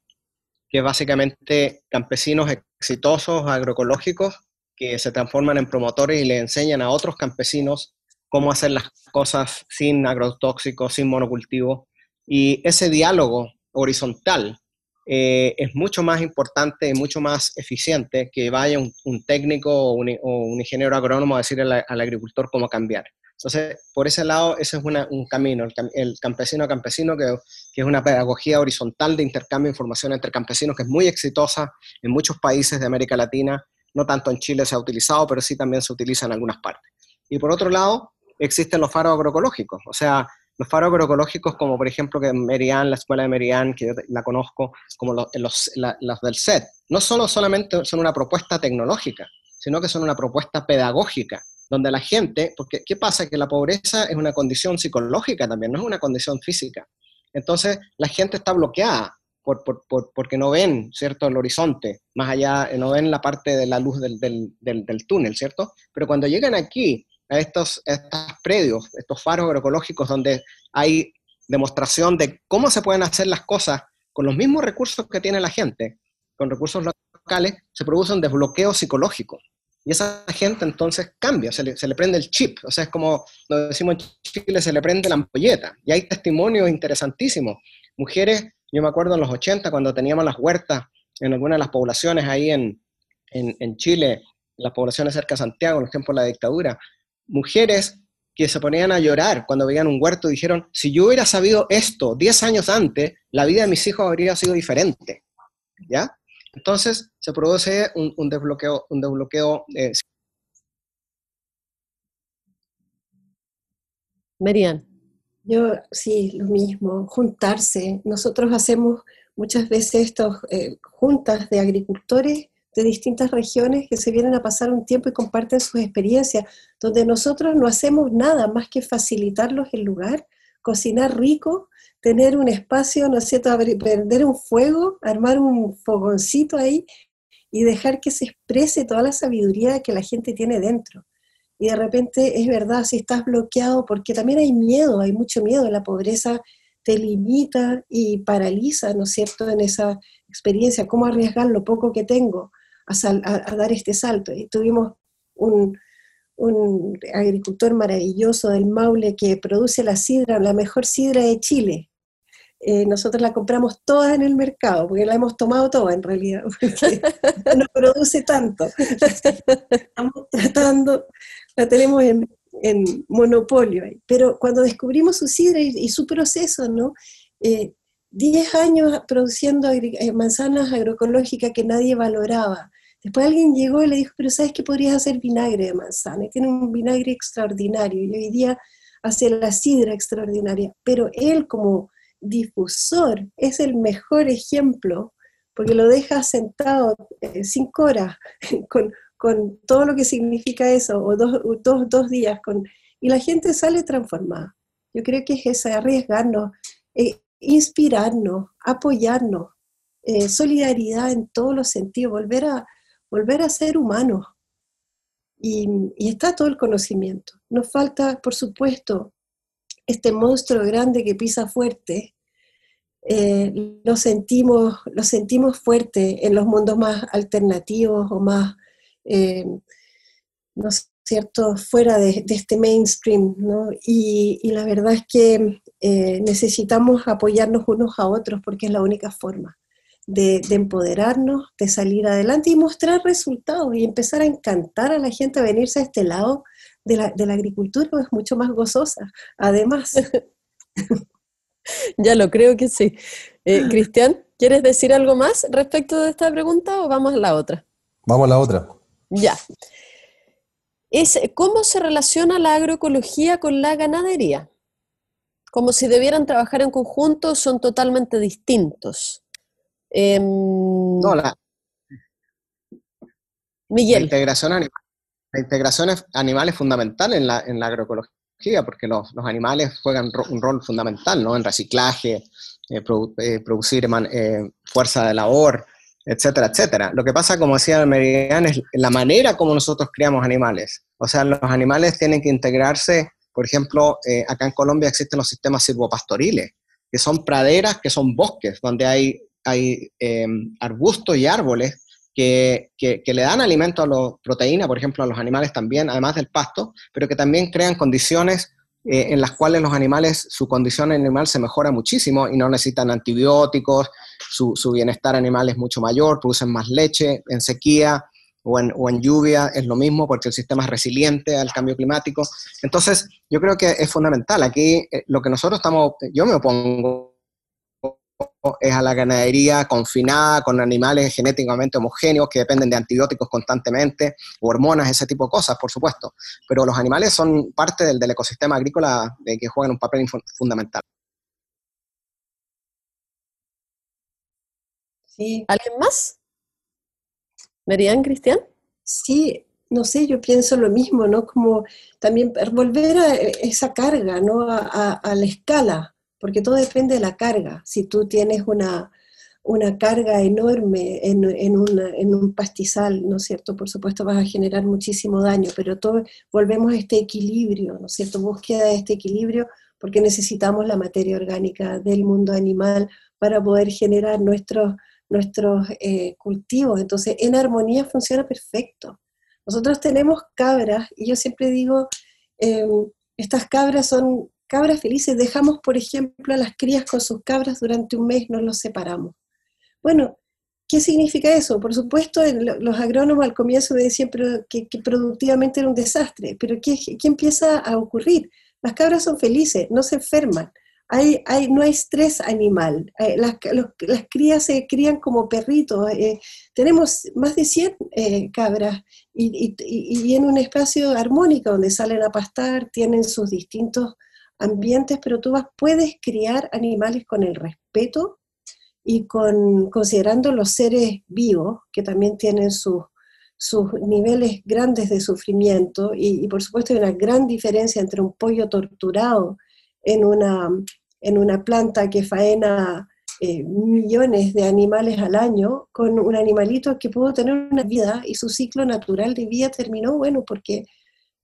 que es básicamente campesinos exitosos, agroecológicos, que se transforman en promotores y le enseñan a otros campesinos cómo hacer las cosas sin agrotóxicos, sin monocultivo. Y ese diálogo horizontal eh, es mucho más importante y mucho más eficiente que vaya un, técnico o un, ingeniero agrónomo a decirle al agricultor cómo cambiar. Entonces, por ese lado, ese es un camino, el, campesino a campesino, que, es una pedagogía horizontal de intercambio de información entre campesinos que es muy exitosa en muchos países de América Latina, no tanto en Chile se ha utilizado, pero sí también se utiliza en algunas partes. Y por otro lado, existen los faros agroecológicos, o sea, los faros agroecológicos como por ejemplo que Merian, la escuela de Merian, que yo la conozco, como los, los, los del SET, no solo solamente son una propuesta tecnológica, sino que son una propuesta pedagógica donde la gente, porque ¿qué pasa? Que la pobreza es una condición psicológica también, no es una condición física. Entonces la gente está bloqueada por, porque no ven, ¿cierto?, el horizonte, más allá, no ven la parte de la luz del, del, túnel, ¿cierto? Pero cuando llegan aquí, a estos, estos predios, estos faros agroecológicos donde hay demostración de cómo se pueden hacer las cosas con los mismos recursos que tiene la gente, con recursos locales, se produce un desbloqueo psicológico y esa gente entonces cambia, se le, se le, prende el chip, o sea, es como, lo decimos en Chile, se le prende la ampolleta, y hay testimonios interesantísimos. Mujeres, yo me acuerdo en los 80, cuando teníamos las huertas en algunas de las poblaciones ahí en, en, en Chile, las poblaciones cerca de Santiago, en los tiempos de la dictadura, mujeres que se ponían a llorar cuando veían un huerto y dijeron, si yo hubiera sabido esto 10 años antes, la vida de mis hijos habría sido diferente. ¿Ya? Entonces se produce un, desbloqueo. Un desbloqueo eh, Marian. Yo sí, lo mismo, juntarse. Nosotros hacemos muchas veces estas eh, juntas de agricultores de distintas regiones que se vienen a pasar un tiempo y comparten sus experiencias, donde nosotros no hacemos nada más que facilitarlos el lugar, cocinar rico, tener un espacio, ¿no es cierto?, prender un fuego, armar un fogoncito ahí y dejar que se exprese toda la sabiduría que la gente tiene dentro. Y de repente es verdad, si estás bloqueado, porque también hay miedo, hay mucho miedo, la pobreza te limita y paraliza, ¿no es cierto?, en esa experiencia, cómo arriesgar lo poco que tengo a, dar este salto. Y tuvimos un, agricultor maravilloso del Maule que produce la sidra, la mejor sidra de Chile. Eh, nosotros la compramos toda en el mercado, porque la hemos tomado toda en realidad, porque no produce tanto. Estamos tratando, la tenemos en, monopolio. Pero cuando descubrimos su sidra y, su proceso, ¿no? Eh, 10 años produciendo eh, manzanas agroecológicas que nadie valoraba. Después alguien llegó y le dijo, pero ¿sabes que podrías hacer vinagre de manzana? Y tiene un vinagre extraordinario y hoy día hace la sidra extraordinaria. Pero él como difusor es el mejor ejemplo porque lo deja sentado eh, cinco horas con, todo lo que significa eso, o dos, dos, días, con, y la gente sale transformada. Yo creo que es esa, arriesgarnos. Eh, inspirarnos, apoyarnos, eh, solidaridad en todos los sentidos, volver a, volver a ser humanos. Y, está todo el conocimiento. Nos falta, por supuesto, este monstruo grande que pisa fuerte. Eh, lo, sentimos, lo sentimos fuerte en los mundos más alternativos o más, eh, no cierto?, fuera de, este mainstream, ¿no? Y, la verdad es que eh, necesitamos apoyarnos unos a otros porque es la única forma de, empoderarnos, de salir adelante y mostrar resultados y empezar a encantar a la gente a venirse a este lado de la, de la agricultura, es mucho más gozosa, además. ya lo creo que sí. Eh, Cristian, ¿quieres decir algo más respecto de esta pregunta o vamos a la otra? Vamos a la otra. Ya es cómo se relaciona la agroecología con la ganadería. Como si debieran trabajar en conjunto, son totalmente distintos. Em, no, la, Miguel. La integración, animal, la integración animal es fundamental en la, en la agroecología, porque los, los, animales juegan un rol fundamental ¿no? en reciclaje, eh, eh, producir eh, fuerza de labor, etcétera, etcétera. Lo que pasa, como decía Meridian, es la manera como nosotros criamos animales. O sea, los animales tienen que integrarse, por ejemplo, eh, acá en Colombia existen los sistemas silvopastoriles, que son praderas, que son bosques, donde hay, hay em, arbustos y árboles que, que, le dan alimento a la proteína, por ejemplo, a los animales también, además del pasto, pero que también crean condiciones eh, en las cuales los animales, su condición animal se mejora muchísimo y no necesitan antibióticos, su, bienestar animal es mucho mayor, producen más leche en sequía o en, o en, lluvia, es lo mismo porque el sistema es resiliente al cambio climático. Entonces, yo creo que es fundamental. Aquí eh, lo que nosotros estamos, yo me opongo es a la ganadería confinada con animales genéticamente homogéneos que dependen de antibióticos constantemente, o hormonas, ese tipo de cosas, por supuesto. Pero los animales son parte del, del ecosistema agrícola de que juegan un papel fundamental. ¿Alguien más? ¿Merian, Cristian? Sí, no sé, yo pienso lo mismo, ¿no? Como también volver a esa carga, ¿no? A, la escala, porque todo depende de la carga. Si tú tienes una, una carga enorme en, en, un pastizal, ¿no es cierto? Por supuesto vas a generar muchísimo daño, pero todo, volvemos a este equilibrio, ¿no es cierto? Búsqueda de este equilibrio porque necesitamos la materia orgánica del mundo animal para poder generar nuestros nuestros eh, cultivos. Entonces, en armonía funciona perfecto. Nosotros tenemos cabras y yo siempre digo, em, estas cabras son cabras felices. Dejamos, por ejemplo, a las crías con sus cabras durante un mes, no los separamos. Bueno, ¿qué significa eso? Por supuesto, los agrónomos al comienzo me decían que, productivamente era un desastre, pero ¿qué, ¿qué empieza a ocurrir? Las cabras son felices, no se enferman no hay estrés animal. Eh, las, crías se crían como perritos. Eh, tenemos más de 100 eh, cabras y, en un espacio armónico donde salen a pastar, tienen sus distintos ambientes, pero tú vas, puedes criar animales con el respeto y con, considerando los seres vivos, que también tienen sus, sus niveles grandes de sufrimiento, y, por supuesto hay una gran diferencia entre un pollo torturado en una, en una planta que faena eh, millones de animales al año con un animalito que pudo tener una vida y su ciclo natural de vida terminó, bueno, porque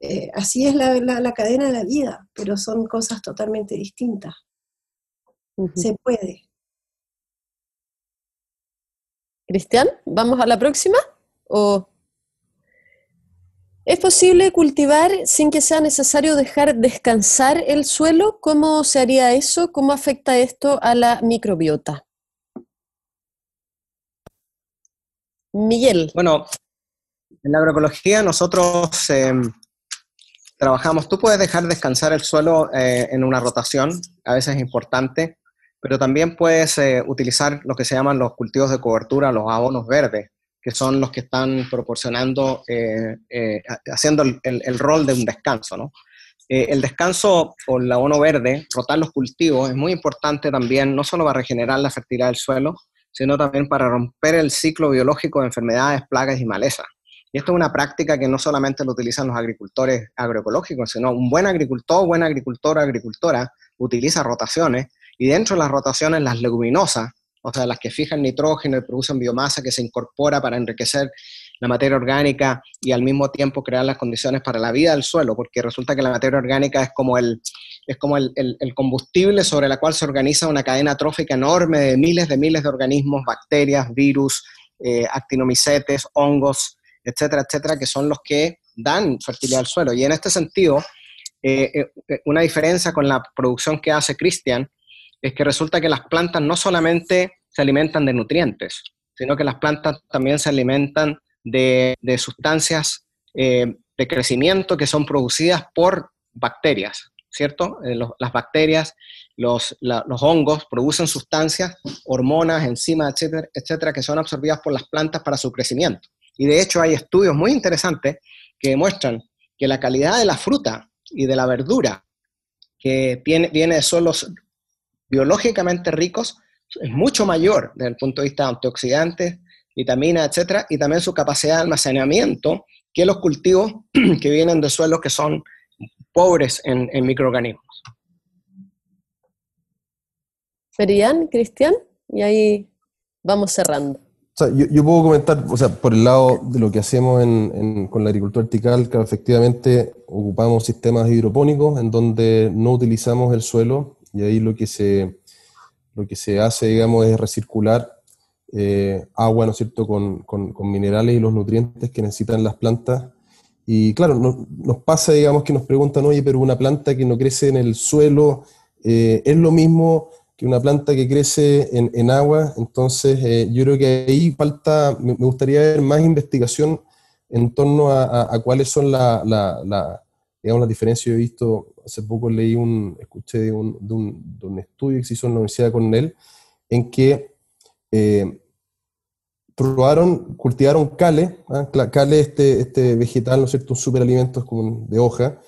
eh, así es la, la, cadena de la vida, pero son cosas totalmente distintas. Se puede. Cristian, ¿vamos a la próxima? ¿O ¿Es posible cultivar sin que sea necesario dejar descansar el suelo? ¿Cómo se haría eso? ¿Cómo afecta esto a la microbiota? Miguel. Bueno, en la agroecología nosotros em, trabajamos, tú puedes dejar descansar el suelo eh, en una rotación, a veces es importante, pero también puedes eh, utilizar lo que se llaman los cultivos de cobertura, los abonos verdes que son los que están proporcionando, eh, haciendo el, rol de un descanso. el descanso o el abono verde, rotar los cultivos, es muy importante también, no solo para regenerar la fertilidad del suelo, sino también para romper el ciclo biológico de enfermedades, plagas y malezas. Y esto es una práctica que no solamente lo utilizan los agricultores agroecológicos, sino un buen agricultor, buena agricultora, agricultora, utiliza rotaciones, y dentro de las rotaciones las leguminosas, o sea, las que fijan nitrógeno y producen biomasa que se incorpora para enriquecer la materia orgánica y al mismo tiempo crear las condiciones para la vida del suelo, porque resulta que la materia orgánica es como el, es como el, combustible sobre la cual se organiza una cadena trófica enorme de miles de miles de organismos, bacterias, virus, eh, actinomicetes, hongos, etcétera, etcétera, que son los que dan fertilidad al suelo. Y en este sentido, eh, eh, una diferencia con la producción que hace Christian es que resulta que las plantas no solamente se alimentan de nutrientes, sino que las plantas también se alimentan de, sustancias eh, de crecimiento que son producidas por bacterias, ¿cierto? Eh, las bacterias, los, hongos producen sustancias, hormonas, enzimas, etcétera, etcétera, que son absorbidas por las plantas para su crecimiento. Y de hecho hay estudios muy interesantes que demuestran que la calidad de la fruta y de la verdura que viene, viene de suelos biológicamente ricos es mucho mayor desde el punto de vista de antioxidantes, vitaminas, etcétera, y también su capacidad de almacenamiento que los cultivos que vienen de suelos que son pobres en, microorganismos. Ferian, Cristian, y ahí vamos cerrando. Yo, puedo comentar, o sea, por el lado de lo que hacemos con la agricultura vertical, que efectivamente ocupamos sistemas hidropónicos en donde no utilizamos el suelo y ahí lo que se, lo que se hace, digamos, es recircular eh, agua, ¿no es cierto?, con, con, minerales y los nutrientes que necesitan las plantas. Y claro, nos pasa, digamos, que nos preguntan, oye, pero una planta que no crece en el suelo, eh, ¿es lo mismo que una planta que crece en, en agua? Entonces, eh, yo creo que ahí falta, me gustaría ver más investigación en torno a, cuáles son la, la, digamos, las diferencias. Yo he visto hace poco leí un, escuché de un, un, estudio que se hizo en la Universidad de Cornell, en que eh, probaron, cultivaron cale, ¿ah? cale este, este vegetal, ¿no es cierto?, un superalimento de hoja,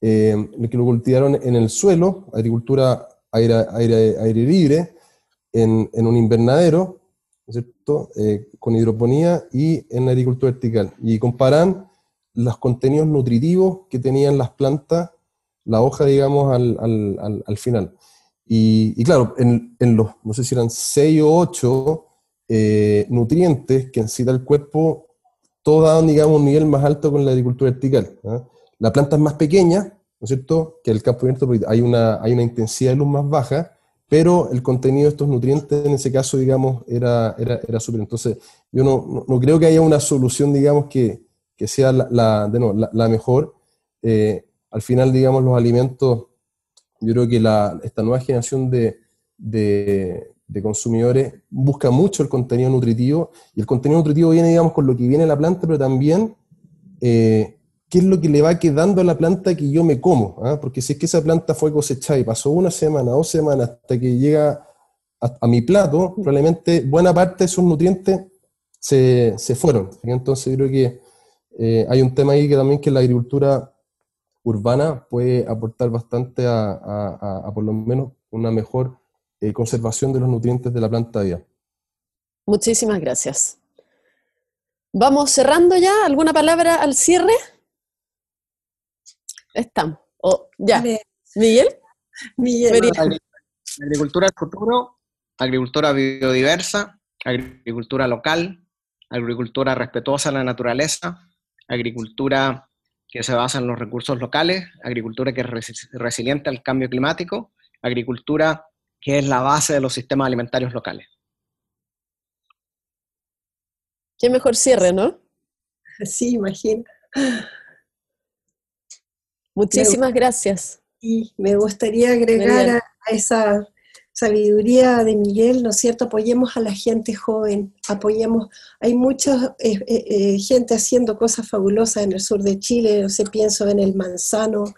eh, que lo cultivaron en el suelo, agricultura aire, aire, aire libre, en, en, un invernadero, eh, con hidroponía y en agricultura vertical. Y comparan los contenidos nutritivos que tenían las plantas la hoja, digamos, al, al, al, final. Y, y claro, en, en, los, no sé si eran 6 o 8 eh, nutrientes que necesita el cuerpo, todo da, digamos, un nivel más alto con la agricultura vertical. ¿ah? La planta es más pequeña, ¿no es cierto?, que el campo abierto, porque hay una, hay una intensidad de luz más baja, pero el contenido de estos nutrientes en ese caso, digamos, era, era, era súper. Entonces, yo no, no, creo que haya una solución, digamos, que, que sea la, de la, mejor. Eh, al final, digamos, los alimentos, yo creo que la, esta nueva generación de, de, consumidores busca mucho el contenido nutritivo y el contenido nutritivo viene, digamos, con lo que viene la planta, pero también eh, qué es lo que le va quedando a la planta que yo me como. ¿ah? Porque si es que esa planta fue cosechada y pasó una semana, dos semanas hasta que llega a, mi plato, probablemente buena parte de esos nutrientes se, se fueron. Entonces creo que eh, hay un tema ahí que también que la agricultura urbana puede aportar bastante a, por lo menos una mejor eh, conservación de los nutrientes de la planta viva. Muchísimas gracias. Vamos cerrando ya. ¿Alguna palabra al cierre? Estamos. Oh, ya. Miguel. Miguel. Agricultura del futuro, agricultura biodiversa, agricultura local, agricultura respetuosa a la naturaleza, agricultura que se basa en los recursos locales, agricultura que es resiliente al cambio climático, agricultura que es la base de los sistemas alimentarios locales. Qué mejor cierre, ¿no? Sí, imagino. Muchísimas gracias. Y me gustaría agregar a, esa sabiduría de Miguel, ¿no es cierto? Apoyemos a la gente joven, apoyemos, hay mucha eh, eh, eh, gente haciendo cosas fabulosas en el sur de Chile, no sé, pienso en el manzano,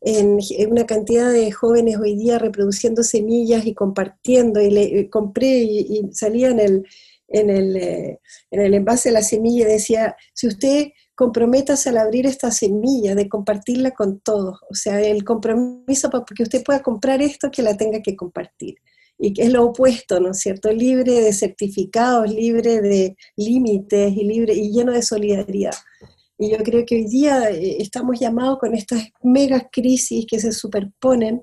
en, una cantidad de jóvenes hoy día reproduciendo semillas y compartiendo, y le compré y, salía en el, en el, en el envase de la semilla y decía, si usted comprométase al abrir esta semilla, de compartirla con todos. O sea, el compromiso para que usted pueda comprar esto, que la tenga que compartir. Y que es lo opuesto, ¿no es cierto? Libre de certificados, libre de límites y libre y lleno de solidaridad. Y yo creo que hoy día eh, estamos llamados con estas mega crisis que se superponen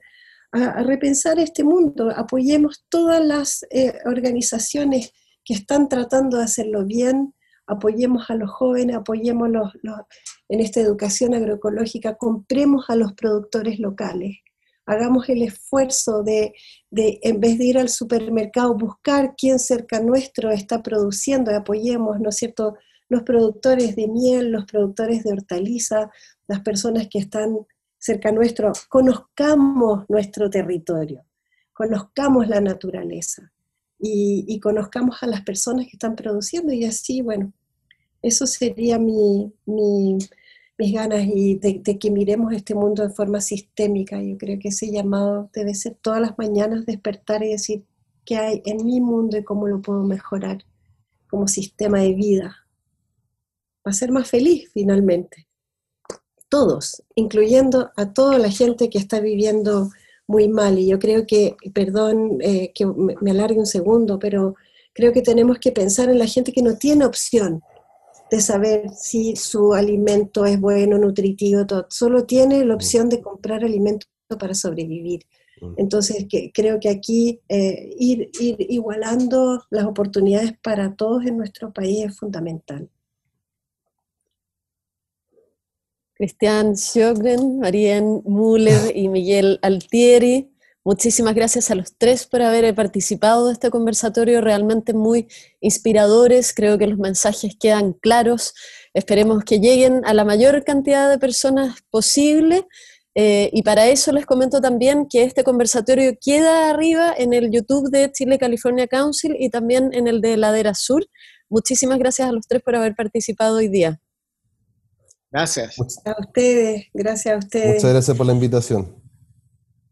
a, repensar este mundo. Apoyemos todas las eh, organizaciones que están tratando de hacerlo bien, apoyemos a los jóvenes, apoyemos en esta educación agroecológica, compremos a los productores locales, hagamos el esfuerzo de, en vez de ir al supermercado, buscar quién cerca nuestro está produciendo, apoyemos, ¿no es cierto?, los productores de miel, los productores de hortaliza, las personas que están cerca nuestro, conozcamos nuestro territorio, conozcamos la naturaleza y, conozcamos a las personas que están produciendo y así, bueno, eso sería mi, mis ganas y de, que miremos este mundo de forma sistémica. Yo creo que ese llamado debe ser todas las mañanas despertar y decir qué hay en mi mundo y cómo lo puedo mejorar como sistema de vida. Para ser más feliz finalmente. Todos, incluyendo a toda la gente que está viviendo muy mal. Y yo creo que, perdón eh, que me alargue un segundo, pero creo que tenemos que pensar en la gente que no tiene opción, de saber si su alimento es bueno, nutritivo, todo. solo tiene la opción de comprar alimento para sobrevivir. Mm. Entonces, que, creo que aquí eh, ir, ir, igualando las oportunidades para todos en nuestro país es fundamental. Cristian Sjögren, Marien Müller y Miguel Altieri, Muchísimas gracias a los tres por haber participado de este conversatorio, realmente muy inspiradores, creo que los mensajes quedan claros, esperemos que lleguen a la mayor cantidad de personas posible. Eh, y para eso les comento también que este conversatorio queda arriba en el YouTube de Chile California Council y también en el de Ladera Sur. Muchísimas gracias a los tres por haber participado hoy día. Gracias. A ustedes, gracias a ustedes. Muchas gracias por la invitación.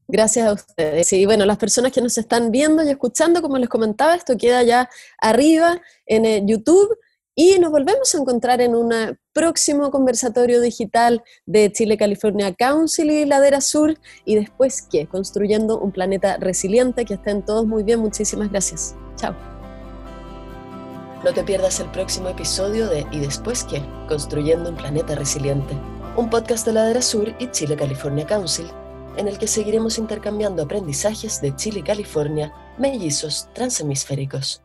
Gracias a ustedes. Y bueno, las personas que nos están viendo y escuchando, como les comentaba, esto queda ya arriba en eh, YouTube y nos volvemos a encontrar en un próximo conversatorio digital de Chile California Council y Ladera Sur. Y después, ¿qué? Construyendo un planeta resiliente. Que estén todos muy bien. Muchísimas gracias. Chao. No te pierdas el próximo episodio de ¿Y después qué? Construyendo un planeta resiliente. Un podcast de Ladera Sur y Chile California Council en el que seguiremos intercambiando aprendizajes de Chile y California, mellizos transhemisféricos.